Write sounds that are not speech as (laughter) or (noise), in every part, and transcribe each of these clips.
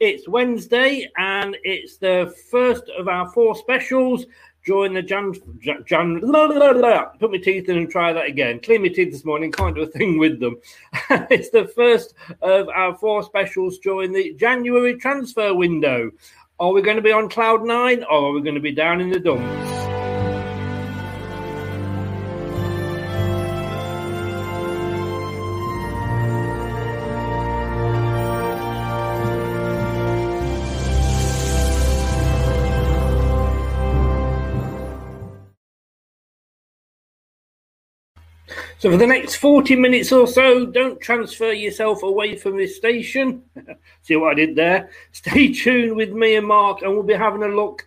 It's Wednesday and it's the first of our four specials during the Jan. Jan, put my teeth in and try that again. Clean my teeth this morning, can't do a thing with them. (laughs) it's the first of our four specials during the January transfer window. Are we going to be on cloud nine or are we going to be down in the dumps? So for the next 40 minutes or so, don't transfer yourself away from this station. (laughs) See what I did there? Stay (laughs) tuned with me and Mark, and we'll be having a look.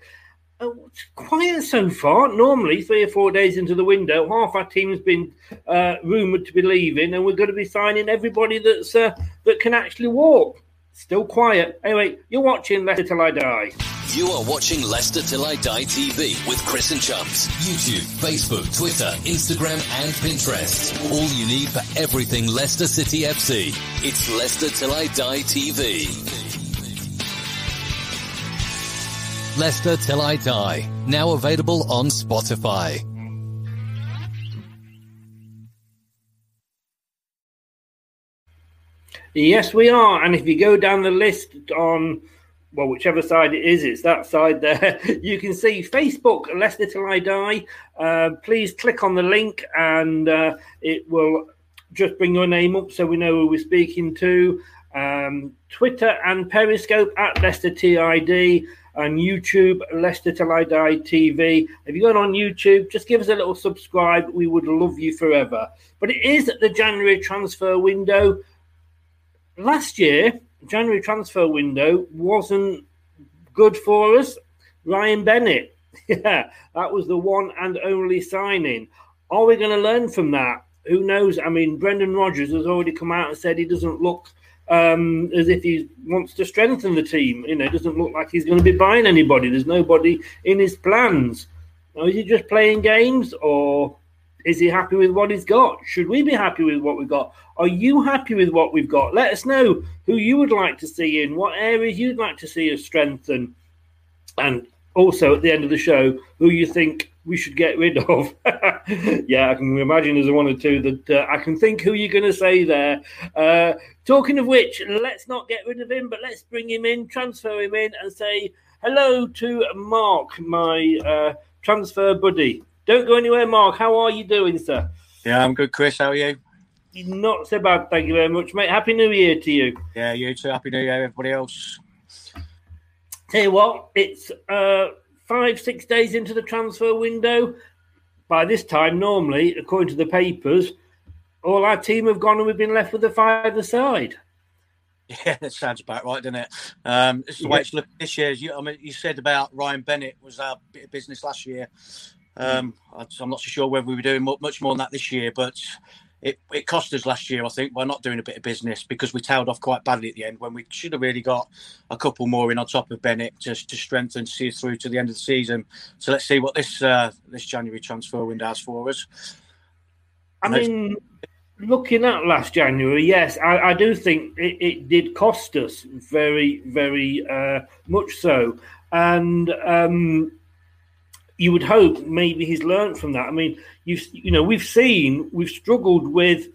Oh, it's quiet so far. Normally, three or four days into the window, half our team's been uh, rumoured to be leaving, and we're going to be signing everybody that's uh, that can actually walk. Still quiet. Anyway, you're watching Leicester Till I Die. You are watching Leicester Till I Die TV with Chris and Chums. YouTube, Facebook, Twitter, Instagram, and Pinterest. All you need for everything Leicester City FC. It's Leicester Till I Die TV. Leicester Till I Die. Now available on Spotify. Yes, we are. And if you go down the list on, well, whichever side it is, it's that side there, (laughs) you can see Facebook, Leicester Till I Die. Uh, please click on the link and uh, it will just bring your name up so we know who we're speaking to. Um, Twitter and Periscope at Leicester TID and YouTube, Leicester Till I Die TV. If you're going on YouTube, just give us a little subscribe. We would love you forever. But it is the January transfer window last year, January transfer window wasn't good for us. Ryan Bennett, (laughs) yeah, that was the one and only signing. Are we going to learn from that? Who knows? I mean, Brendan Rodgers has already come out and said he doesn't look um, as if he wants to strengthen the team. You know, doesn't look like he's going to be buying anybody. There's nobody in his plans. Now, is he just playing games or is he happy with what he's got? Should we be happy with what we've got? Are you happy with what we've got? Let us know who you would like to see in, what areas you'd like to see us strengthen, and also at the end of the show, who you think we should get rid of. (laughs) yeah, I can imagine there's one or two that uh, I can think who you're going to say there. Uh, talking of which, let's not get rid of him, but let's bring him in, transfer him in, and say hello to Mark, my uh, transfer buddy. Don't go anywhere, Mark. How are you doing, sir? Yeah, I'm good, Chris. How are you? Not so bad, thank you very much, mate. Happy New Year to you. Yeah, you too. Happy New Year, everybody else. Tell you what, it's uh, five, six days into the transfer window. By this time, normally, according to the papers, all our team have gone and we've been left with a five side. Yeah, that sounds about right, doesn't it? Um, this is the yeah. way it's looking this year. You, I mean, you said about Ryan Bennett was our bit of business last year. Um, I'm not so sure whether we were doing much more than that this year, but it, it cost us last year, I think, by not doing a bit of business because we tailed off quite badly at the end when we should have really got a couple more in on top of Bennett just to strengthen, see us through to the end of the season. So let's see what this uh, this January transfer window has for us. I mean, looking at last January, yes, I, I do think it, it, did cost us very, very uh, much so. And um, you would hope maybe he's learned from that. I mean, you you know we've seen we've struggled with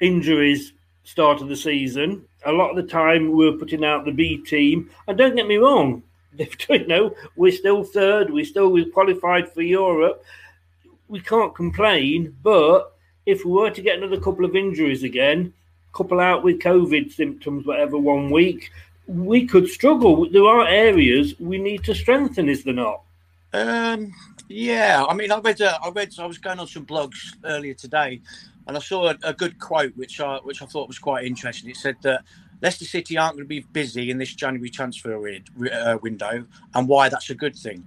injuries start of the season. A lot of the time we're putting out the B team, and don't get me wrong, (laughs) you know we're still third, we're still we qualified for Europe. We can't complain, but if we were to get another couple of injuries again, couple out with COVID symptoms, whatever, one week, we could struggle. There are areas we need to strengthen, is there not? Um, yeah, I mean, I read, uh, I read, I was going on some blogs earlier today, and I saw a, a, good quote which I which I thought was quite interesting. It said that Leicester City aren't going to be busy in this January transfer uh, window, and why that's a good thing.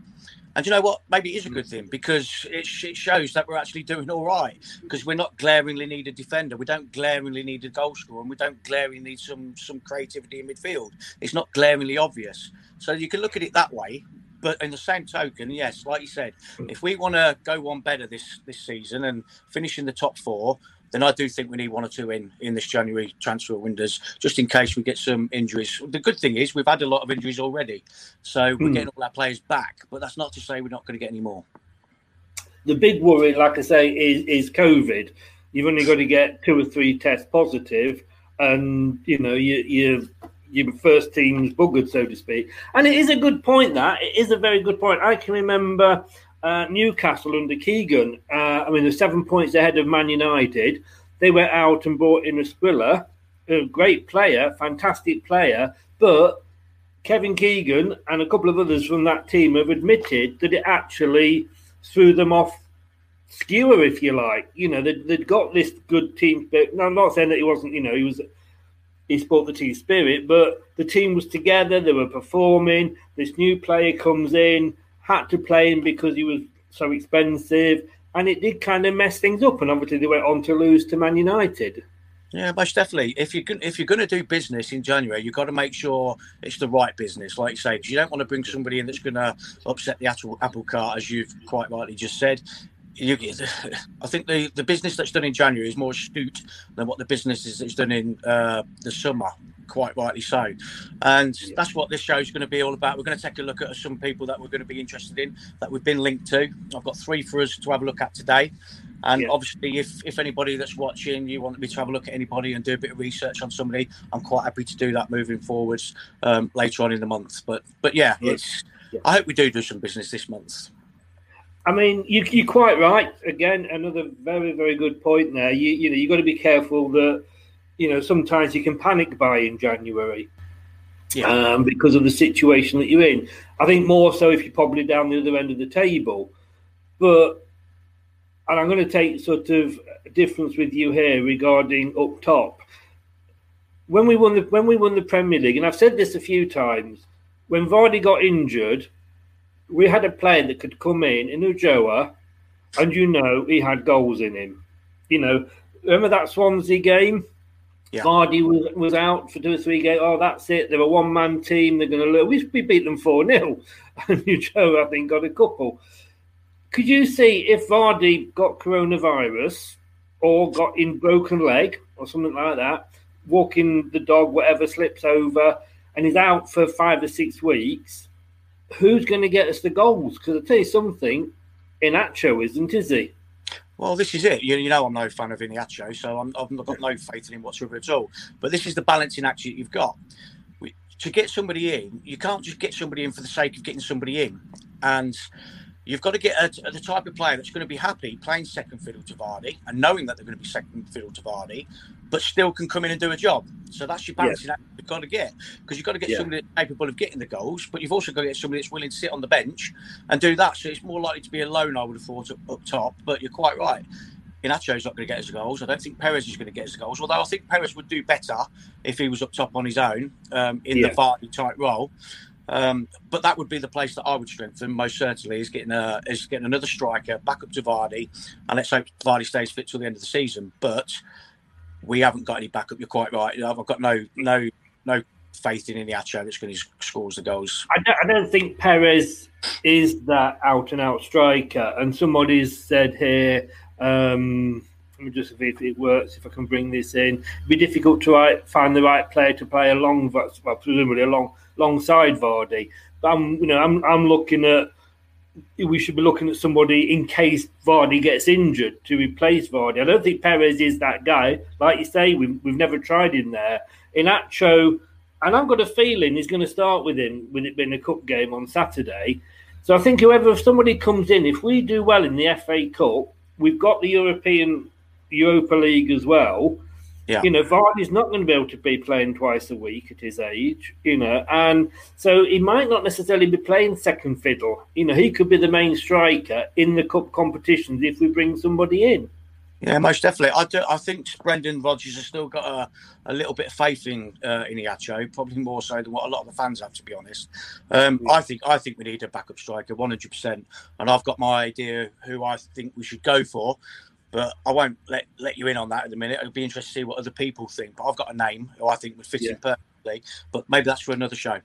And you know what? Maybe it is a good thing because it, it shows that we're actually doing all right. Because we're not glaringly need a defender, we don't glaringly need a goal scorer, and we don't glaringly need some some creativity in midfield. It's not glaringly obvious. So you can look at it that way. But in the same token, yes, like you said, if we want to go one better this this season and finish in the top four, then I do think we need one or two in in this January transfer windows, just in case we get some injuries. The good thing is we've had a lot of injuries already, so we're mm. getting all our players back. But that's not to say we're not going to get any more. The big worry, like I say, is is COVID. You've only got to get two or three tests positive, and you know you you your first team's buggered, so to speak. And it is a good point. That it is a very good point. I can remember uh, Newcastle under Keegan. Uh, I mean, they're seven points ahead of Man United. They went out and bought in a Asprilla, a great player, fantastic player, but Kevin Keegan and a couple of others from that team have admitted that it actually threw them off skewer, if you like. You know, they'd, they'd got this good team. But I'm not saying that he wasn't, you know, he was he spoke the team spirit, but the team was together, they were performing. This new player comes in, had to play him because he was so expensive, and it did kind of mess things up. And obviously, they went on to lose to Man United. Yeah, most definitely. If you can, if you're going to do business in January, you've got to make sure it's the right business, like you say, because you don't want to bring somebody in that's going to upset the apple, apple cart, as you've quite rightly just said you, (sighs) I think the, the business that's done in January is more astute than what the business is that's done in uh, the summer, quite rightly so. And yeah. that's what this show is going to be all about. We're going to take a look at some people that we're going to be interested in, that we've been linked to. I've got three for us to have a look at today. And yeah. obviously, if, if anybody that's watching, you want me to have a look at anybody and do a bit of research on somebody, I'm quite happy to do that moving forwards um, later on in the month. But but yeah, yeah. it's. I hope we do do some business this month. I mean, you, you're quite right. Again, another very, very good point there. You, you know, you've got to be careful that, you know, sometimes you can panic buy in January yeah. um, because of the situation that you're in. I think more so if you're probably down the other end of the table. But, and I'm going to take sort of a difference with you here regarding up top. when we won the when we won the Premier League, and I've said this a few times, when Vardy got injured, we had a player that could come in in Ulloa, and you know he had goals in him. You know, remember that Swansea game? Yeah. Vardy was, was out for two or three games. Oh, that's it. They're a one man team. They're going to lose. We, beat them 4 0. (laughs) And Ulloa, I think, got a couple. Could you see if Vardy got coronavirus or got in broken leg or something like that, walking the dog, whatever, slips over, and is out for five or six weeks? Who's going to get us the goals? Because I tell you something, Iheanacho isn't, is he? Well, this is it. You, you know, I'm no fan of Iheanacho, so I'm, I've got no faith in him whatsoever at all. But this is the balancing act that you've got. We, to get somebody in, you can't just get somebody in for the sake of getting somebody in. And you've got to get a, the type of player that's going to be happy playing second fiddle to Vardy and knowing that they're going to be second fiddle to Vardy, but still can come in and do a job. So that's your balancing act you've got to get because you've got to get yeah. somebody that's capable of getting the goals, but you've also got to get somebody that's willing to sit on the bench and do that. So it's more likely to be a loan, I would have thought, up, up top. But you're quite right. Iheanacho's not going to get us goals. I don't think Perez is going to get us goals. Although I think Perez would do better if he was up top on his own um, in yeah. the Vardy type role. Um, but that would be the place that I would strengthen most certainly is getting a is getting another striker back up to Vardy, and let's hope Vardy stays fit till the end of the season. But we haven't got any backup. You're quite right. I've got no no no faith in any Iheanacho that's going to score the goals. I don't, I don't think Perez is that out and out striker. And somebody's said here, um, me just if it works. If I can bring this in, it'd be difficult to right, find the right player to play along, well, presumably along alongside Vardy. But I'm, you know, I'm I'm looking at we should be looking at somebody in case Vardy gets injured to replace Vardy. I don't think Perez is that guy. Like you say, we've, we've never tried him there. Iheanacho, and I've got a feeling he's going to start with him with it being a cup game on Saturday. So I think whoever, if somebody comes in, if we do well in the FA Cup, we've got the European Europa League as well. Yeah. You know, Vardy's not going to be able to be playing twice a week at his age, you know, and so he might not necessarily be playing second fiddle. You know, he could be the main striker in the cup competitions if we bring somebody in. Yeah, most definitely. I do. I think Brendan Rodgers has still got a, a little bit of faith in uh, Iheanacho, probably more so than what a lot of the fans have, to be honest. Um, yeah. I think I think we need a backup striker, one hundred percent, and I've got my idea who I think we should go for. But I won't let let you in on that at the minute. It'll be interesting to see what other people think. But I've got a name who I think would fit yeah. in perfectly. But maybe that's for another show.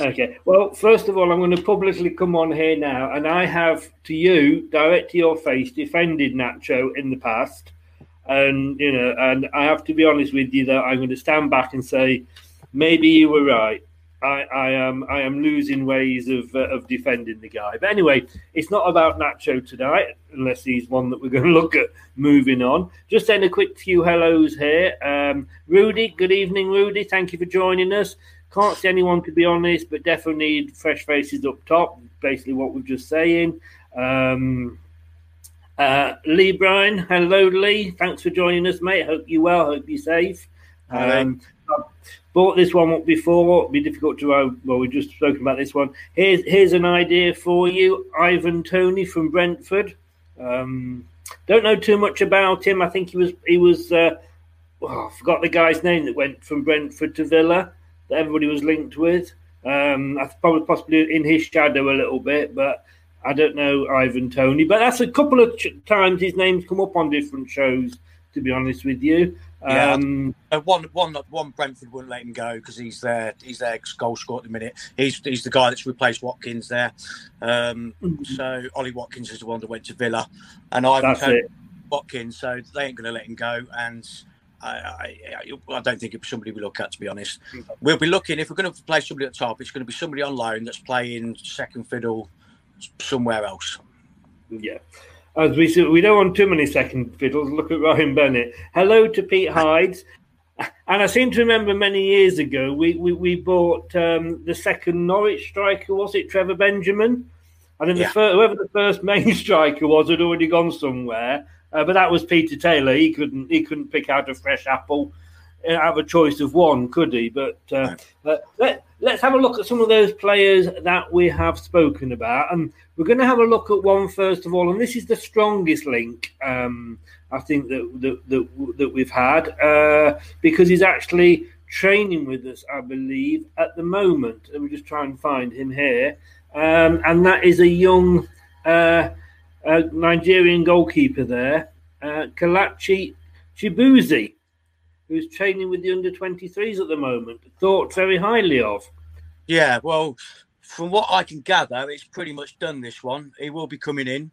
Okay. Well, first of all, I'm going to publicly come on here now, and I have to you, direct to your face, defended Nacho in the past, and you know, and I have to be honest with you that I'm going to stand back and say maybe you were right. I, I am I am losing ways of uh, of defending the guy. But anyway, it's not about Nacho tonight, unless he's one that we're going (laughs) to look at moving on. Just send a quick few hellos here. Um, Rudy, good evening, Rudy. Thank you for joining us. Can't see anyone to be honest, but definitely need fresh faces up top. Basically, what we're just saying. Um, uh, Lee Bryan, hello Lee. Thanks for joining us, mate. Hope you're well. Hope you're safe. Um, bought this one up before. It'd be difficult to. Uh, well, we've just spoken about this one. Here's here's an idea for you, Ivan Toney from Brentford. Um, don't know too much about him. I think he was he was. Uh, oh, I forgot the guy's name that went from Brentford to Villa that everybody was linked with. Um, I probably possibly in his shadow a little bit, but I don't know Ivan Toney. But that's a couple of ch- times his name's come up on different shows. To be honest with you, yeah, um, uh, one, one, one. Brentford wouldn't let him go because he's their he's their goal scorer at the minute. He's he's the guy that's replaced Watkins there. Um, mm-hmm. so Ollie Watkins is the one that went to Villa, and Ivan Watkins. So they ain't going to let him go. And I, I, I, don't think it's somebody we look at, to be honest. Mm-hmm. We'll be looking if we're going to play somebody at the top. It's going to be somebody on loan that's playing second fiddle somewhere else. Yeah. As we said, we don't want too many second fiddles. Look at Ryan Bennett. Hello to Pete Hydes. And I seem to remember many years ago we we, we bought um, the second Norwich striker. Was it Trevor Benjamin? And then yeah. the whoever the first (laughs) main striker was had already gone somewhere. Uh, but that was Peter Taylor. He couldn't he couldn't pick out a fresh apple have a choice of one, could he? But uh, uh, let, let's have a look at some of those players that we have spoken about. And we're going to have a look at one first of all. And this is the strongest link um, I think that that that, that we've had uh, because he's actually training with us, I believe, at the moment. Let me just try and find him here, um, and that is a young uh, Nigerian goalkeeper there, uh, Kelechi Chibuzi, who's training with the under 23s at the moment. Thought very highly of. Yeah, well, from what I can gather, it's pretty much done. This one, he will be coming in.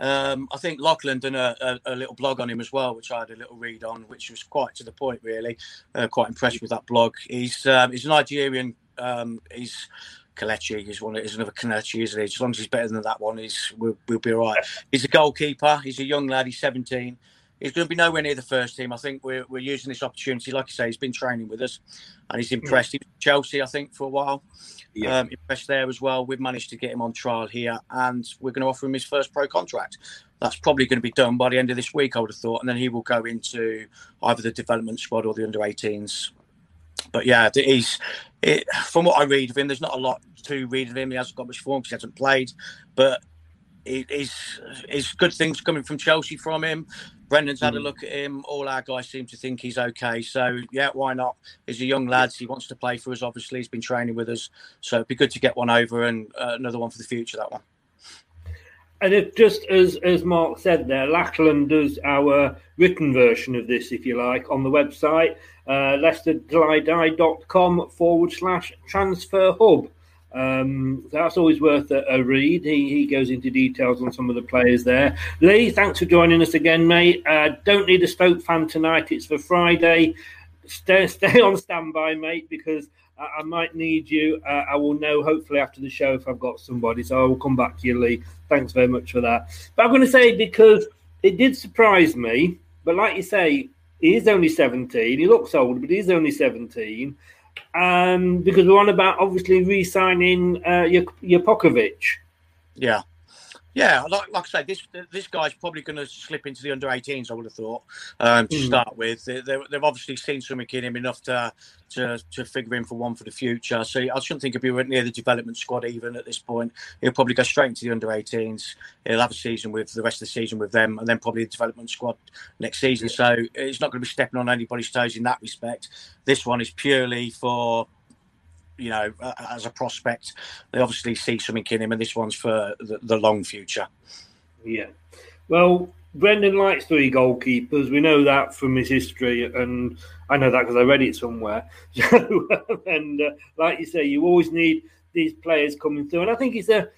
Um, I think Lachlan done a, a, a, little blog on him as well, which I had a little read on, which was quite to the point, really. Uh, quite impressed with that blog. He's um, he's Nigerian. Um, he's Kelechi. He's one. He's another Kelechi, isn't he? As long as he's better than that one, he's we'll, we'll be all right. He's a goalkeeper. He's a young lad. He's 17. He's going to be nowhere near the first team. I think we're, we're using this opportunity. Like I say, he's been training with us, and he's impressed. He Chelsea, I think, for a while. Yeah. Um, impressed there as well. We've managed to get him on trial here, and we're going to offer him his first pro contract. That's probably going to be done by the end of this week, I would have thought, and then he will go into either the development squad or the under 18s. But yeah, he's it, from what I read of him. There's not a lot to read of him. He hasn't got much form because he hasn't played, but he's, he's good things coming from Chelsea from him. Brendan's had a hmm. look at him. All our guys seem to think he's okay. So yeah, why not? He's a young lad. He wants to play for us. Obviously, he's been training with us. So it'd be good to get one over and uh, another one for the future. That one. And if just as as Mark said there, Lachlan does our written version of this, if you like, on the website, uh, leicestertillidie.com forward slash transfer hub. Um, that's always worth a, a, read. He, he goes into details on some of the players there. Lee, thanks for joining us again, mate. Uh, don't need a Stoke fan tonight. It's for Friday. Stay, (laughs) stay on standby, mate, because I, I might need you. Uh, I will know hopefully after the show if I've got somebody. So I will come back to you, Lee. Thanks very much for that. But I'm going to say because it did surprise me, but like you say, he is only 17. He looks old, but he's only 17 um, because we're on about obviously re-signing uh, Jakupovic. Yeah, yeah. Like, like I say, this this guy's probably going to slip into the under 18s. I would have thought um, to mm. start with. They, have obviously seen something in him enough to to to figure in for one for the future. So I shouldn't think he'll be near the development squad even at this point. He'll probably go straight into the under 18s. He'll have a season with the rest of the season with them, and then probably the development squad next season. So he's not going to be stepping on anybody's toes in that respect. This one is purely for you know, as a prospect, they obviously see something in him, and this one's for the, the long future. Yeah. Well, Brendan likes three goalkeepers. We know that from his history, and I know that because I read it somewhere. (laughs) So, and uh, like you say, you always need these players coming through. And I think it's a.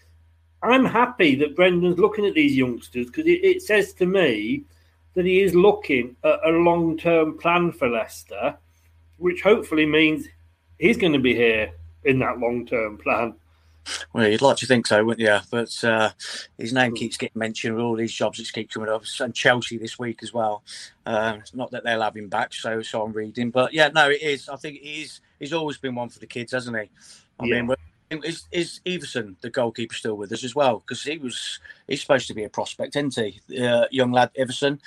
I'm happy that Brendan's looking at these youngsters because it, it, says to me that he is looking at a long-term plan for Leicester, which hopefully means he's going to be here in that long-term plan. Well, you'd like to think so, wouldn't you? But uh, his name keeps getting mentioned with all these jobs that keep coming up, and Chelsea this week as well. Uh, not that they'll have him back, so so I'm reading, but yeah, no, it is. I think is. He's always been one for the kids, hasn't he? I yeah. mean, is is Everson the goalkeeper still with us as well? Because he was he's supposed to be a prospect, isn't he? Uh, young lad Everson.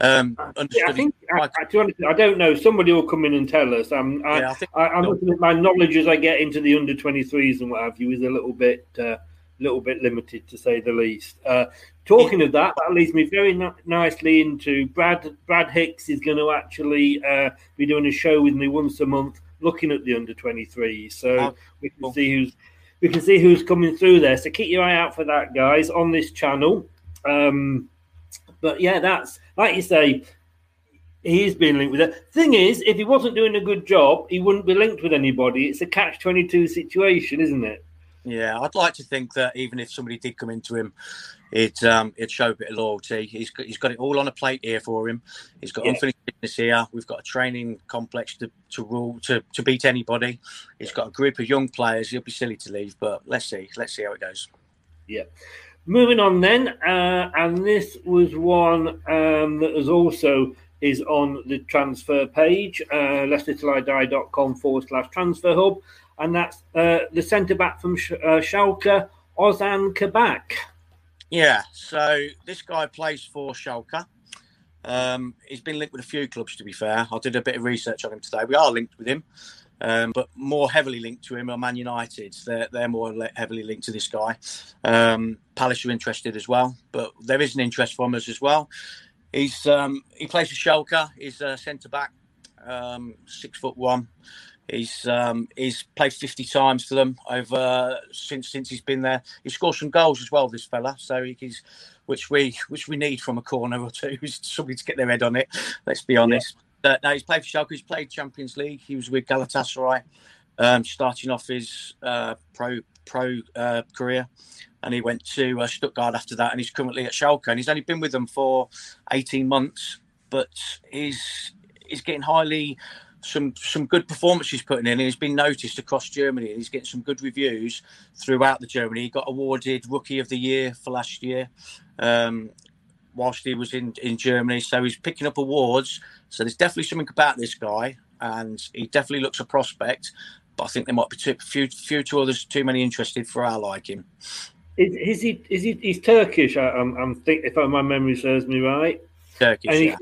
Um, yeah, I think I, I, honest, I, don't know. Somebody will come in and tell us. I'm, I, yeah, I am looking at my knowledge as I get into the under 23s and what have you is a little bit, uh, little bit limited to say the least. Uh, talking of that, that leads me very nicely into Brad. Brad Hicks is going to actually uh, be doing a show with me once a month, looking at the under 23s. So oh, we can see who's we can see who's coming through there. So keep your eye out for that, guys, on this channel. Um, but yeah, that's like you say, he's been linked with it. Thing is, if he wasn't doing a good job, he wouldn't be linked with anybody. It's a catch twenty two situation, isn't it? Yeah, I'd like to think that even if somebody did come into him, it um it show a bit of loyalty. He's got, he's got it all on a plate here for him. He's got yeah. unfinished business here. We've got a training complex to, to rule to, to beat anybody. He's got a group of young players. He'll be silly to leave, but let's see. Let's see how it goes. Yeah. Moving on then, uh, and this was one um, that is also is on the transfer page, uh, leicestertillidie.com forward slash transfer hub, and that's uh, the centre back from Sh- uh, Schalke, Ozan Kabak. Yeah, so this guy plays for Schalke. Um, he's been linked with a few clubs, to be fair. I did a bit of research on him today. We are linked with him. Um, but more heavily linked to him are Man United. They're, they're more heavily linked to this guy. Um, Palace are interested as well, but there is an interest from us as well. He's um, he plays for Schalke. He's a centre back, um, six foot one. He's um, he's played fifty times for them over since since he's been there. He scored some goals as well, this fella. So he's which we which we need from a corner or two, (laughs) somebody to get their head on it. Let's be honest. Yeah. Uh, he's played for Schalke. He's played Champions League. He was with Galatasaray, um, starting off his uh, pro pro uh, career, and he went to uh, Stuttgart after that. And he's currently at Schalke, and he's only been with them for eighteen months, but he's he's getting highly some some good performances putting in. And he's been noticed across Germany. And he's getting some good reviews throughout the Germany. He got awarded Rookie of the Year for last year, um, whilst he was in in Germany. So he's picking up awards. So there's definitely something about this guy, and he definitely looks a prospect. But I think there might be too few few to others too many interested for our liking. Is, is he? Is he? He's Turkish. I, am I'm think if my memory serves me right. Turkish. And yeah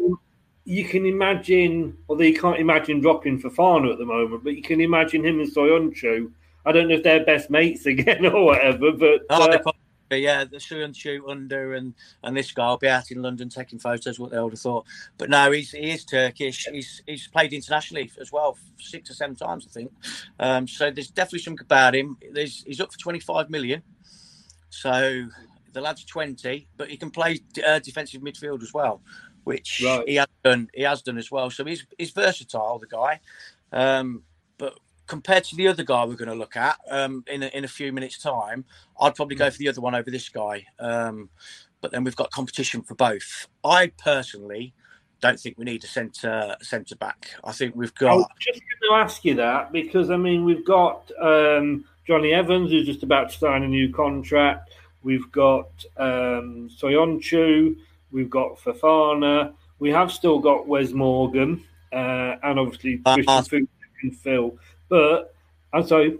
you can imagine, although you can't imagine dropping Fofana at the moment, but you can imagine him and Soyuncu. I don't know if they're best mates (laughs) again or whatever, but oh, uh, yeah, the Soyuncu under and and this guy will be out in London taking photos. What they would have thought, but no, he's he is Turkish. He's he's played internationally as well, six or seven times, I think. Um, so there's definitely something about him. There's, he's up for 25 million. So the lad's 20, but he can play uh, defensive midfield as well which right. he has done. He has done as well. So he's he's versatile, the guy. Um, but compared to the other guy we're going to look at um, in a, in a few minutes' time, I'd probably go for the other one over this guy. Um, but then we've got competition for both. I personally don't think we need a centre centre back. I think we've got. I was just going to ask you that because I mean we've got um, Jonny Evans who's just about to sign a new contract. We've got um, Soyuncu. We've got Fofana. We have still got Wes Morgan, uh, and obviously uh, Christian and Phil. But I'm sorry,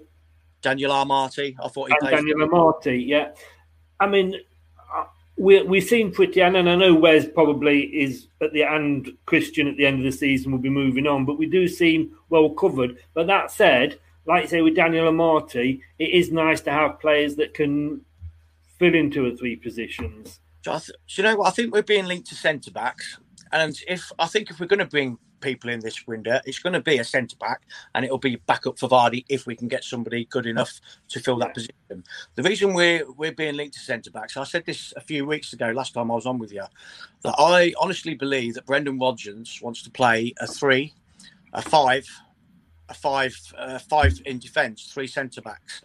Daniel Amartey. I thought he Daniel Amartey. Yeah, I mean, uh, we we seem pretty, and I know Wes probably is at the end. Christian at the end of the season will be moving on, but we do seem well covered. But that said, like you say with Daniel Amartey, it is nice to have players that can fill in two or three positions. So you know what? I think we're being linked to centre backs, and if I think if we're going to bring people in this window, it's going to be a centre back, and it'll be backup for Vardy if we can get somebody good enough to fill that position. The reason we're we're being linked to centre backs, I said this a few weeks ago, last time I was on with you, that I honestly believe that Brendan Rodgers wants to play a three, a five, a five, uh, five in defence, three centre backs.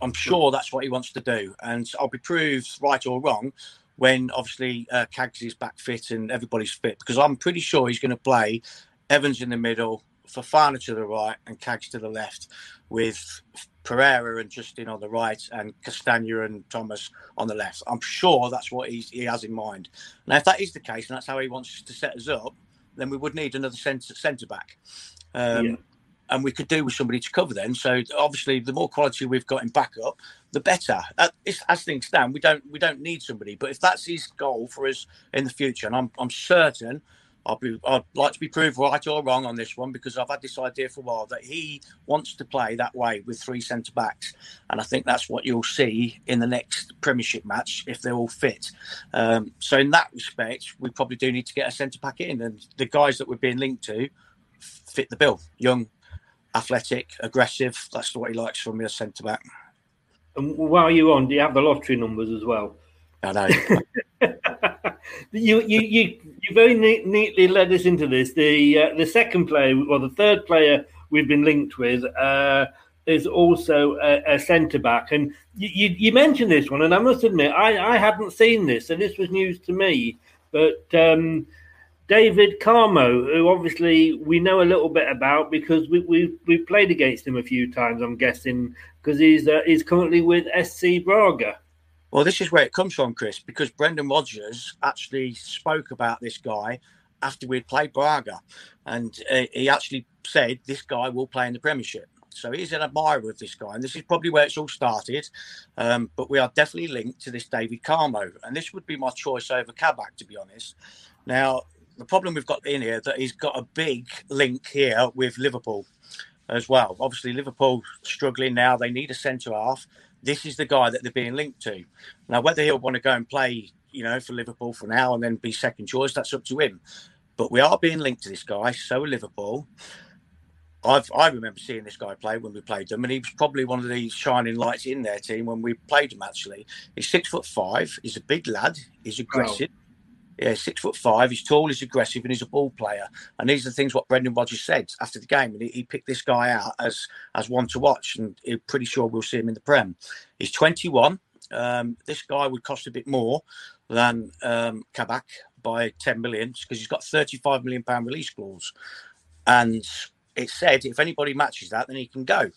I'm sure that's what he wants to do, and I'll be proved right or wrong when obviously uh, Cags is back fit and everybody's fit because I'm pretty sure he's going to play Evans in the middle, Fofana to the right, and Cags to the left, with Pereira and Justin on the right, and Castagna and Thomas on the left. I'm sure that's what he has in mind. Now, if that is the case, and that's how he wants to set us up, then we would need another centre centre back. Um, yeah and we could do with somebody to cover then. So obviously, the more quality we've got in backup, the better. As things stand, we don't we don't need somebody. But if that's his goal for us in the future, and I'm I'm certain. I'll be, I'd like to be proved right or wrong on this one because I've had this idea for a while that he wants to play that way with three centre backs, and I think that's what you'll see in the next Premiership match if they're all fit. Um, so in that respect, we probably do need to get a centre back in, and the guys that we're being linked to fit the bill. Young, athletic, aggressive. That's what he likes from your centre back. And while you're on, do you have the lottery numbers as well? I know. (laughs) you, you, you, you very neat, neatly led us into this. The uh, the second player, or the third player we've been linked with, uh, is also a, a centre back. And you, you, you, mentioned this one, and I must admit, I, I hadn't seen this, and this was news to me. But um, David Carmo, who obviously we know a little bit about because we we we played against him a few times. I'm guessing because he's uh, he's currently with SC Braga. Well, this is where it comes from, Chris, because Brendan Rodgers actually spoke about this guy after we'd played Braga, and uh, he actually said this guy will play in the Premiership. So he's an admirer of this guy, and this is probably where it's all started. Um, but we are definitely linked to this David Carmo, and this would be my choice over Kabak, to be honest. Now, the problem we've got in here that he's got a big link here with Liverpool as well. Obviously, Liverpool struggling now; they need a centre half. This is the guy that they're being linked to. Now, whether he'll want to go and play, you know, for Liverpool for now and then be second choice. That's up to him. But we are being linked to this guy. So are Liverpool. I've I remember seeing this guy play when we played them, and he was probably one of the shining lights in their team when we played him. Actually, he's six foot five. He's a big lad. He's aggressive. Yeah, six foot five. He's tall. He's aggressive, and he's a ball player. And these are the things what Brendan Rodgers said after the game, and he, he picked this guy out as as one to watch. And he's pretty sure we'll see him in the Prem. He's 21. Um, this guy would cost a bit more than um, Kabak by 10 million because he's got 35 million pound release clause, and it said if anybody matches that, then he can go.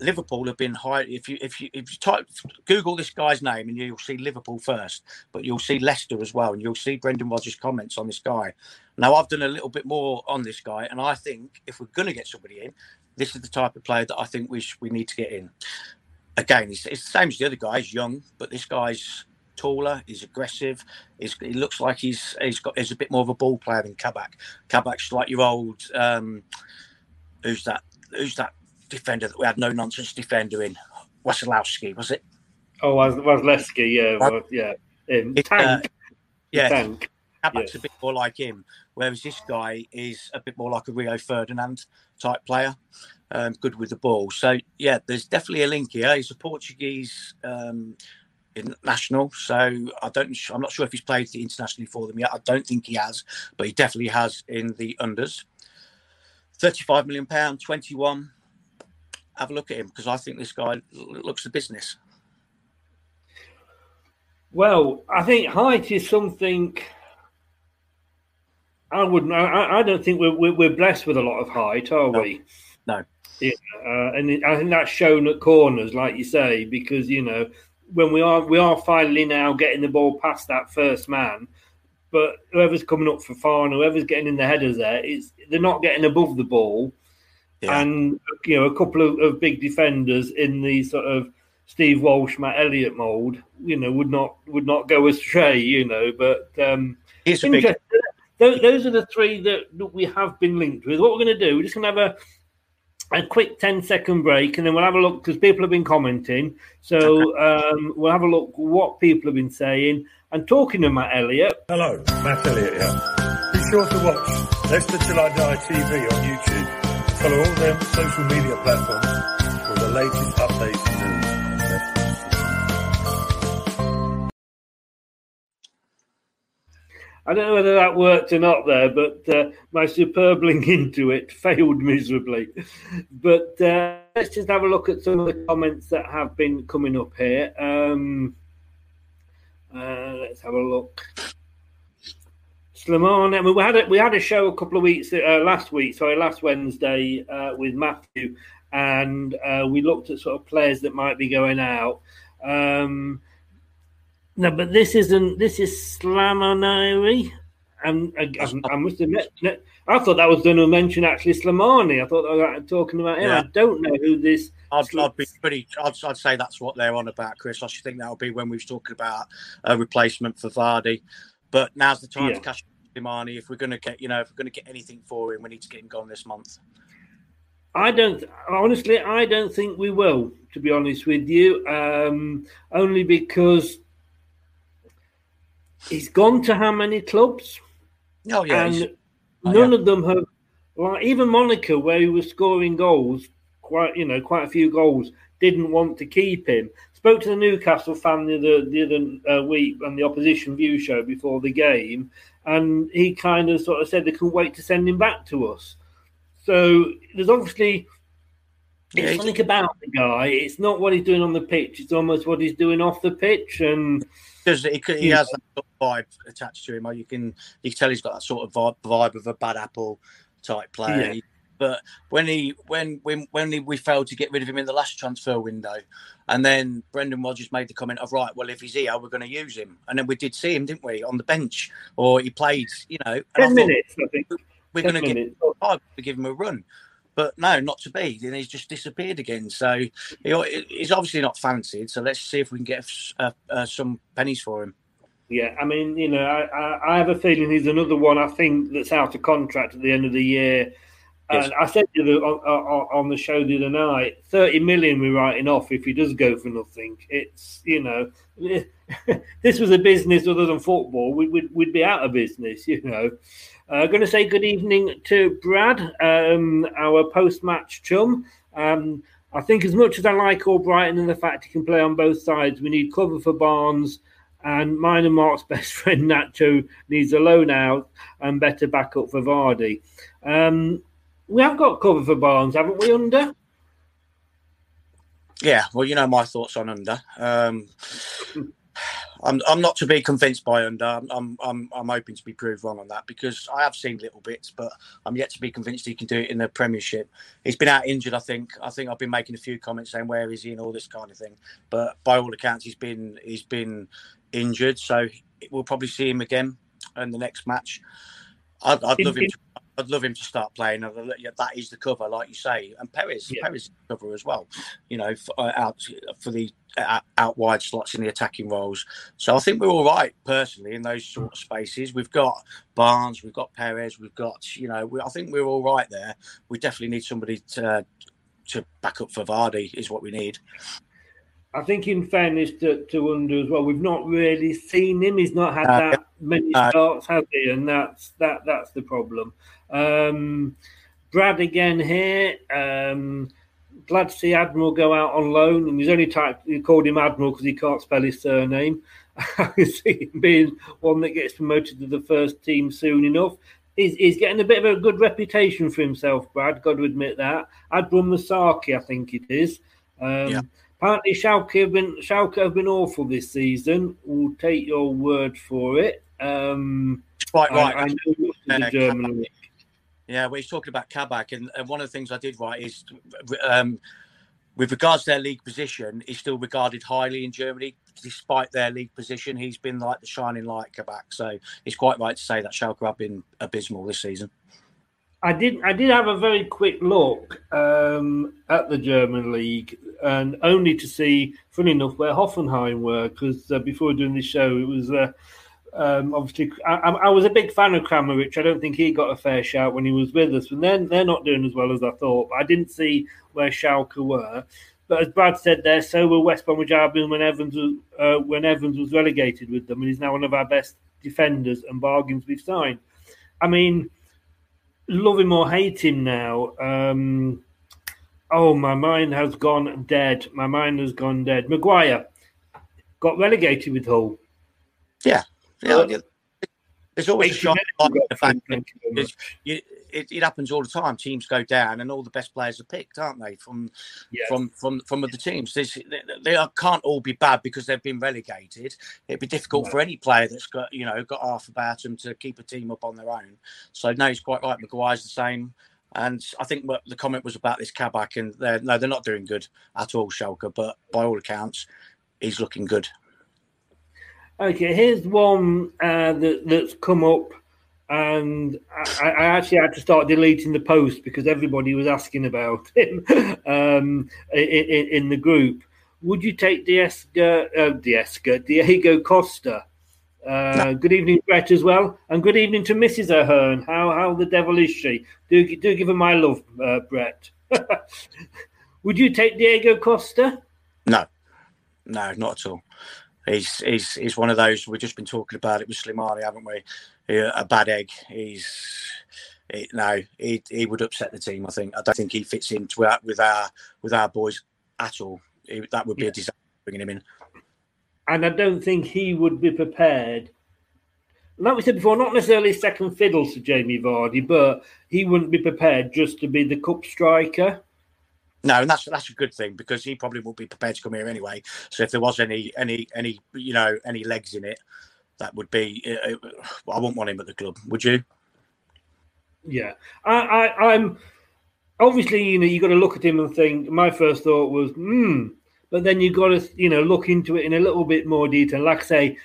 Liverpool have been high. If you if you if you type Google this guy's name and you'll see Liverpool first, but you'll see Leicester as well, and you'll see Brendan Rodgers' comments on this guy. Now I've done a little bit more on this guy, and I think if we're going to get somebody in, this is the type of player that I think we sh- we need to get in. Again, it's, it's the same as the other guy. He's young, but this guy's taller. He's aggressive. He's, he looks like he's he's got he's a bit more of a ball player than Kabak. Kabak's like your old um, who's that? Who's that defender that we had no nonsense defender in? Wasilowski, was it? Oh, Wasilewski, yeah, well, yeah. In uh, tank. Uh, yeah. Tank. Kabak's yes. a bit more like him, whereas this guy is a bit more like a Rio Ferdinand type player, um, good with the ball. So yeah, there's definitely a link here. He's a Portuguese um, national, so I don't. I'm not sure if he's played internationally for them yet. I don't think he has, but he definitely has in the unders. 35 million pound, 21. Have a look at him because I think this guy looks the business. Well, I think height is something I wouldn't. I, I don't think we're, we're blessed with a lot of height, are no. we? No. Yeah, uh, and I think that's shown at corners, like you say, because you know when we are we are finally now getting the ball past that first man, but whoever's coming up for far and whoever's getting in the headers there, it's they're not getting above the ball. Yeah. And you know, a couple of, of, big defenders in the sort of Steve Walsh, Matt Elliott mold, you know, would not would not go astray, you know. But um, He's a big... those, those are the three that, that we have been linked with. What we're going to do, we're just going to have a a quick 10 second break and then we'll have a look because people have been commenting. So um, we'll have a look what people have been saying and talking to Matt Elliott. Hello, Matt Elliott here. Be sure to watch Leicester Till I Die TV on YouTube. Follow all them social media platforms for the latest updates and news. I don't know whether that worked or not there, but uh, my superb (laughs) link into it failed miserably. But uh, let's just have a look at some of the comments that have been coming up here. Um, uh, let's have a look. Slimane, I mean, we had a, we had a show a couple of weeks uh, last week, sorry, last Wednesday uh, with Matthew, and uh, we looked at sort of players that might be going out. Um, no, but this isn't. This is Slamonari. And I, I, I, must admit, I thought that was going to mention actually Slimani. I thought they were talking about him. Yeah. I don't know who this. I'd, I'd be pretty. I'd, I'd, say that's what they're on about, Chris. I should think that'll be when we was talking about a replacement for Vardy. But now's the time yeah. to cash Slimani. If we're going to get, you know, if we're going to get anything for him, we need to get him gone this month. I don't honestly. I don't think we will. To be honest with you, um, only because he's gone to how many clubs? Oh yeah, and oh, none yeah. of them have. Like even Monaco, where he was scoring goals, quite you know, quite a few goals, didn't want to keep him. Spoke to the Newcastle fan the other the other uh, week on the opposition view show before the game, and he kind of sort of said they couldn't wait to send him back to us. So there's obviously it's yeah, something about the guy. It's not what he's doing on the pitch. It's almost what he's doing off the pitch, and because he, he has that sort of vibe attached to him. Or you can you can tell he's got that sort of vibe, vibe of a bad apple type player. Yeah. But when he when when when he, we failed to get rid of him in the last transfer window, and then Brendan Rodgers made the comment of right, well if he's here, we're going to use him, and then we did see him, didn't we, on the bench, or he played, you know, ten minutes. I think we're going to give give him a run. But no, not to be. Then he's just disappeared again. So he, he's obviously not fancied. So let's see if we can get uh, uh, some pennies for him. Yeah, I mean, you know, I, I, I, have a feeling he's another one. I think that's out of contract at the end of the year, And I said to the, on, on, the show the other night, thirty million we're writing off if he does go for nothing. It's you know, (laughs) this was a business other than football, we, we'd we'd be out of business. You know. Uh, going to say good evening to Brad, um, our post-match chum. Um, I think as much as I like Albrighton and the fact he can play on both sides, we need cover for Barnes. And mine and Mark's (laughs) best friend Nacho needs a loan out and better backup for Vardy. Um, we have got cover for Barnes, haven't we? Under Yeah, well, you know my thoughts on Under. Um, I'm I'm not to be convinced by Under. I'm I'm I'm, I'm hoping to be proved wrong on that because I have seen little bits, but I'm yet to be convinced he can do it in the Premiership. He's been out injured, I think. I think I've been making a few comments saying where is he and all this kind of thing. But by all accounts, he's been he's been injured, so we'll probably see him again in the next match. I'd, I'd love him. To, I'd love him to start playing. I'd- That is the cover, like you say, and Perez, Yeah. Perez the cover as well. You know, for, uh, out for the uh, out wide slots in the attacking roles. So I think we're all right personally in those sort of spaces. We've got Barnes, we've got Perez, we've got you know, we, I think we're all right there. We definitely need somebody to to back up for Vardy is what we need. I think, in fairness to, to Under as well, we've not really seen him. He's not had Uh, that many uh, starts, has he? And that's that. That's the problem. Um, Brad again here. Um, glad to see Admiral go out on loan, and he's only typed. He called him Admiral because he can't spell his surname. (laughs) I can see him being one that gets promoted to the first team soon enough. He's, he's getting a bit of a good reputation for himself, Brad. Got to admit that. Admiral Muskwe, I think it is. Um, Yeah. Apparently, Schalke have been Schalke have been awful this season. We'll take your word for it. Um, Quite right. I, know of the Uh, German. Yeah, well, he's talking about Kabak, and, and one of the things I did write is, um, with regards to their league position, he's still regarded highly in Germany, despite their league position. He's been like the shining light, Kabak. So it's quite right to say that Schalke have been abysmal this season. I did. I did have a very quick look um, at the German league, and only to see, funny enough, where Hoffenheim were. Because uh, before doing this show, it was uh, um, obviously I, I was a big fan of Kramaric. I don't think he got a fair shout when he was with us, and then they're not doing as well as I thought. But I didn't see where Schalke were. But as Brad said there, so were West Bromwich Albion when Evans uh, when Evans was relegated with them, and he's now one of our best defenders and bargains we've signed. I mean love him or hate him now. Um, oh, my mind has gone dead. My mind has gone dead. Maguire got relegated with Hull. Yeah, yeah. Uh. There's always a shot. minutes the fact that thank you very it's- you- it, it happens all the time. Teams go down, and all the best players are picked, aren't they? From Yes. from from from other teams. They, they are- can't all be bad because they've been relegated. It'd be difficult No. for any player that's got you know got half about them to keep a team up on their own. So no, he's quite right. Maguire's the same. And I think what the comment was about this Kabak, and they're no, they're not doing good at all, Schalke. But by all accounts, he's looking good. Okay, here's one uh, that, that's come up, and I, I actually had to start deleting the post because everybody was asking about (laughs) him um, in, in the group. Would you take Diesga, uh, Diesga, Diego Costa? Uh, Good evening, Brett, as well, and good evening to Mrs. Ahern. How how the devil is she? Do do give her my love, uh, Brett. (laughs) Would you take Diego Costa? No, no, not at all. He's he's he's one of those. We've just been talking about it with Slimani, haven't we? A bad egg. He's he, no, he he would upset the team. I think. I don't think he fits into our, with our with our boys at all. That would be a disaster bringing him in. and I don't think he would be prepared. Like we said before, not necessarily second fiddle to Jamie Vardy, but he wouldn't be prepared just to be the cup striker. No, and that's that's a good thing because he probably won't be prepared to come here anyway. So if there was any any any you know any legs in it, that would be. Uh, uh, I wouldn't want him at the club. Would you? Yeah, I, I, I'm obviously you know you got to look at him and think. My first thought was, hmm, but then you got to you know look into it in a little bit more detail. Like I say,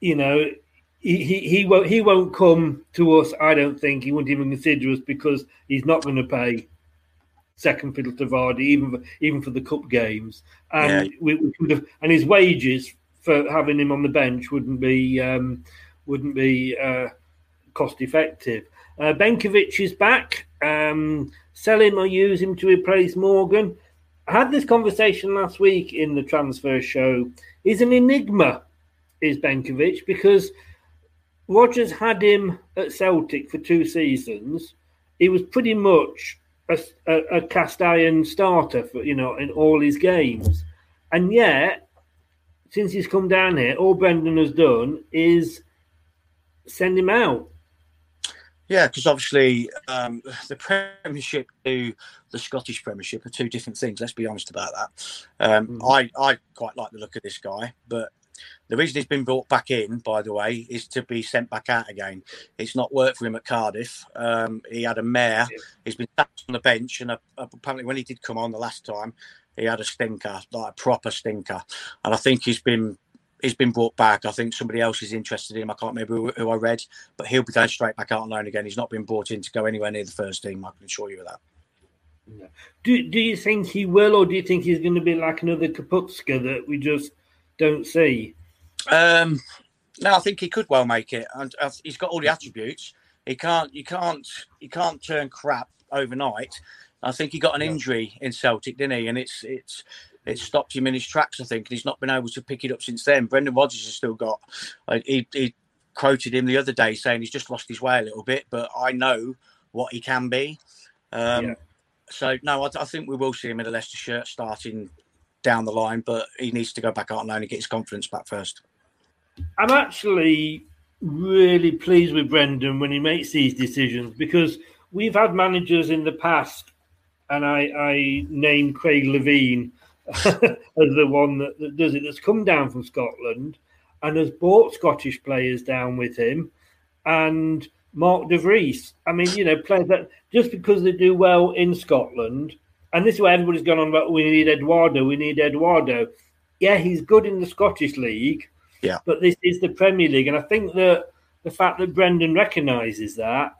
you know, he, he, he won't he won't come to us. I don't think he won't even consider us because he's not going to pay second fiddle to Vardy even for, even for the cup games. And Yeah. we, we could have and his wages for having him on the bench wouldn't be um, wouldn't be uh, cost effective. Uh, Benkovic is back. Um, sell him or use him to replace Morgan. I had this conversation last week in the transfer show. He's an enigma, is Benkovic, because Rodgers had him at Celtic for two seasons. He was pretty much a, a, a cast iron starter for you know in all his games, and yet since he's come down here, all Brendan has done is send him out. Yeah, because obviously um, the Premiership to the Scottish Premiership are two different things. Let's be honest about that. Um, mm. I I quite like the look of this guy, but the reason he's been brought back in, by the way, is to be sent back out again. It's not worked for him at Cardiff. Um, he had a mare. He's been sat on the bench, and uh, apparently, when he did come on the last time, he had a stinker, like a proper stinker. And I think he's been he's been brought back. I think somebody else is interested in him. I can't remember who, who I read, but he'll be going straight back out on loan again. He's not been brought in to go anywhere near the first team. I can assure you of that. Do Do you think he will, or do you think he's going to be like another Kapustka that we just don't see? Um, no, I think he could well make it, and uh, he's got all the attributes. He can't, you can't, you can't turn crap overnight. I think he got an injury in Celtic, didn't he? And it's it's it stopped him in his tracks, I think, and he's not been able to pick it up since then. Brendan Rodgers has still got. He, he quoted him the other day saying he's just lost his way a little bit, but I know what he can be. Um, yeah. So no, I, I, think we will see him in a Leicester shirt starting down the line, but he needs to go back out and only get his confidence back first. I'm actually really pleased with Brendan when he makes these decisions because we've had managers in the past, and I, I named Craig Levein (laughs) as the one that, that, does it, that's come down from Scotland and has brought Scottish players down with him, and Mark De Vries. I mean, you know, players that just because they do well in Scotland, and this is why everybody's gone on about we need Eduardo, we need Eduardo. Yeah, he's good in the Scottish league, yeah. But this is the Premier League, and I think that the fact that Brendan recognises that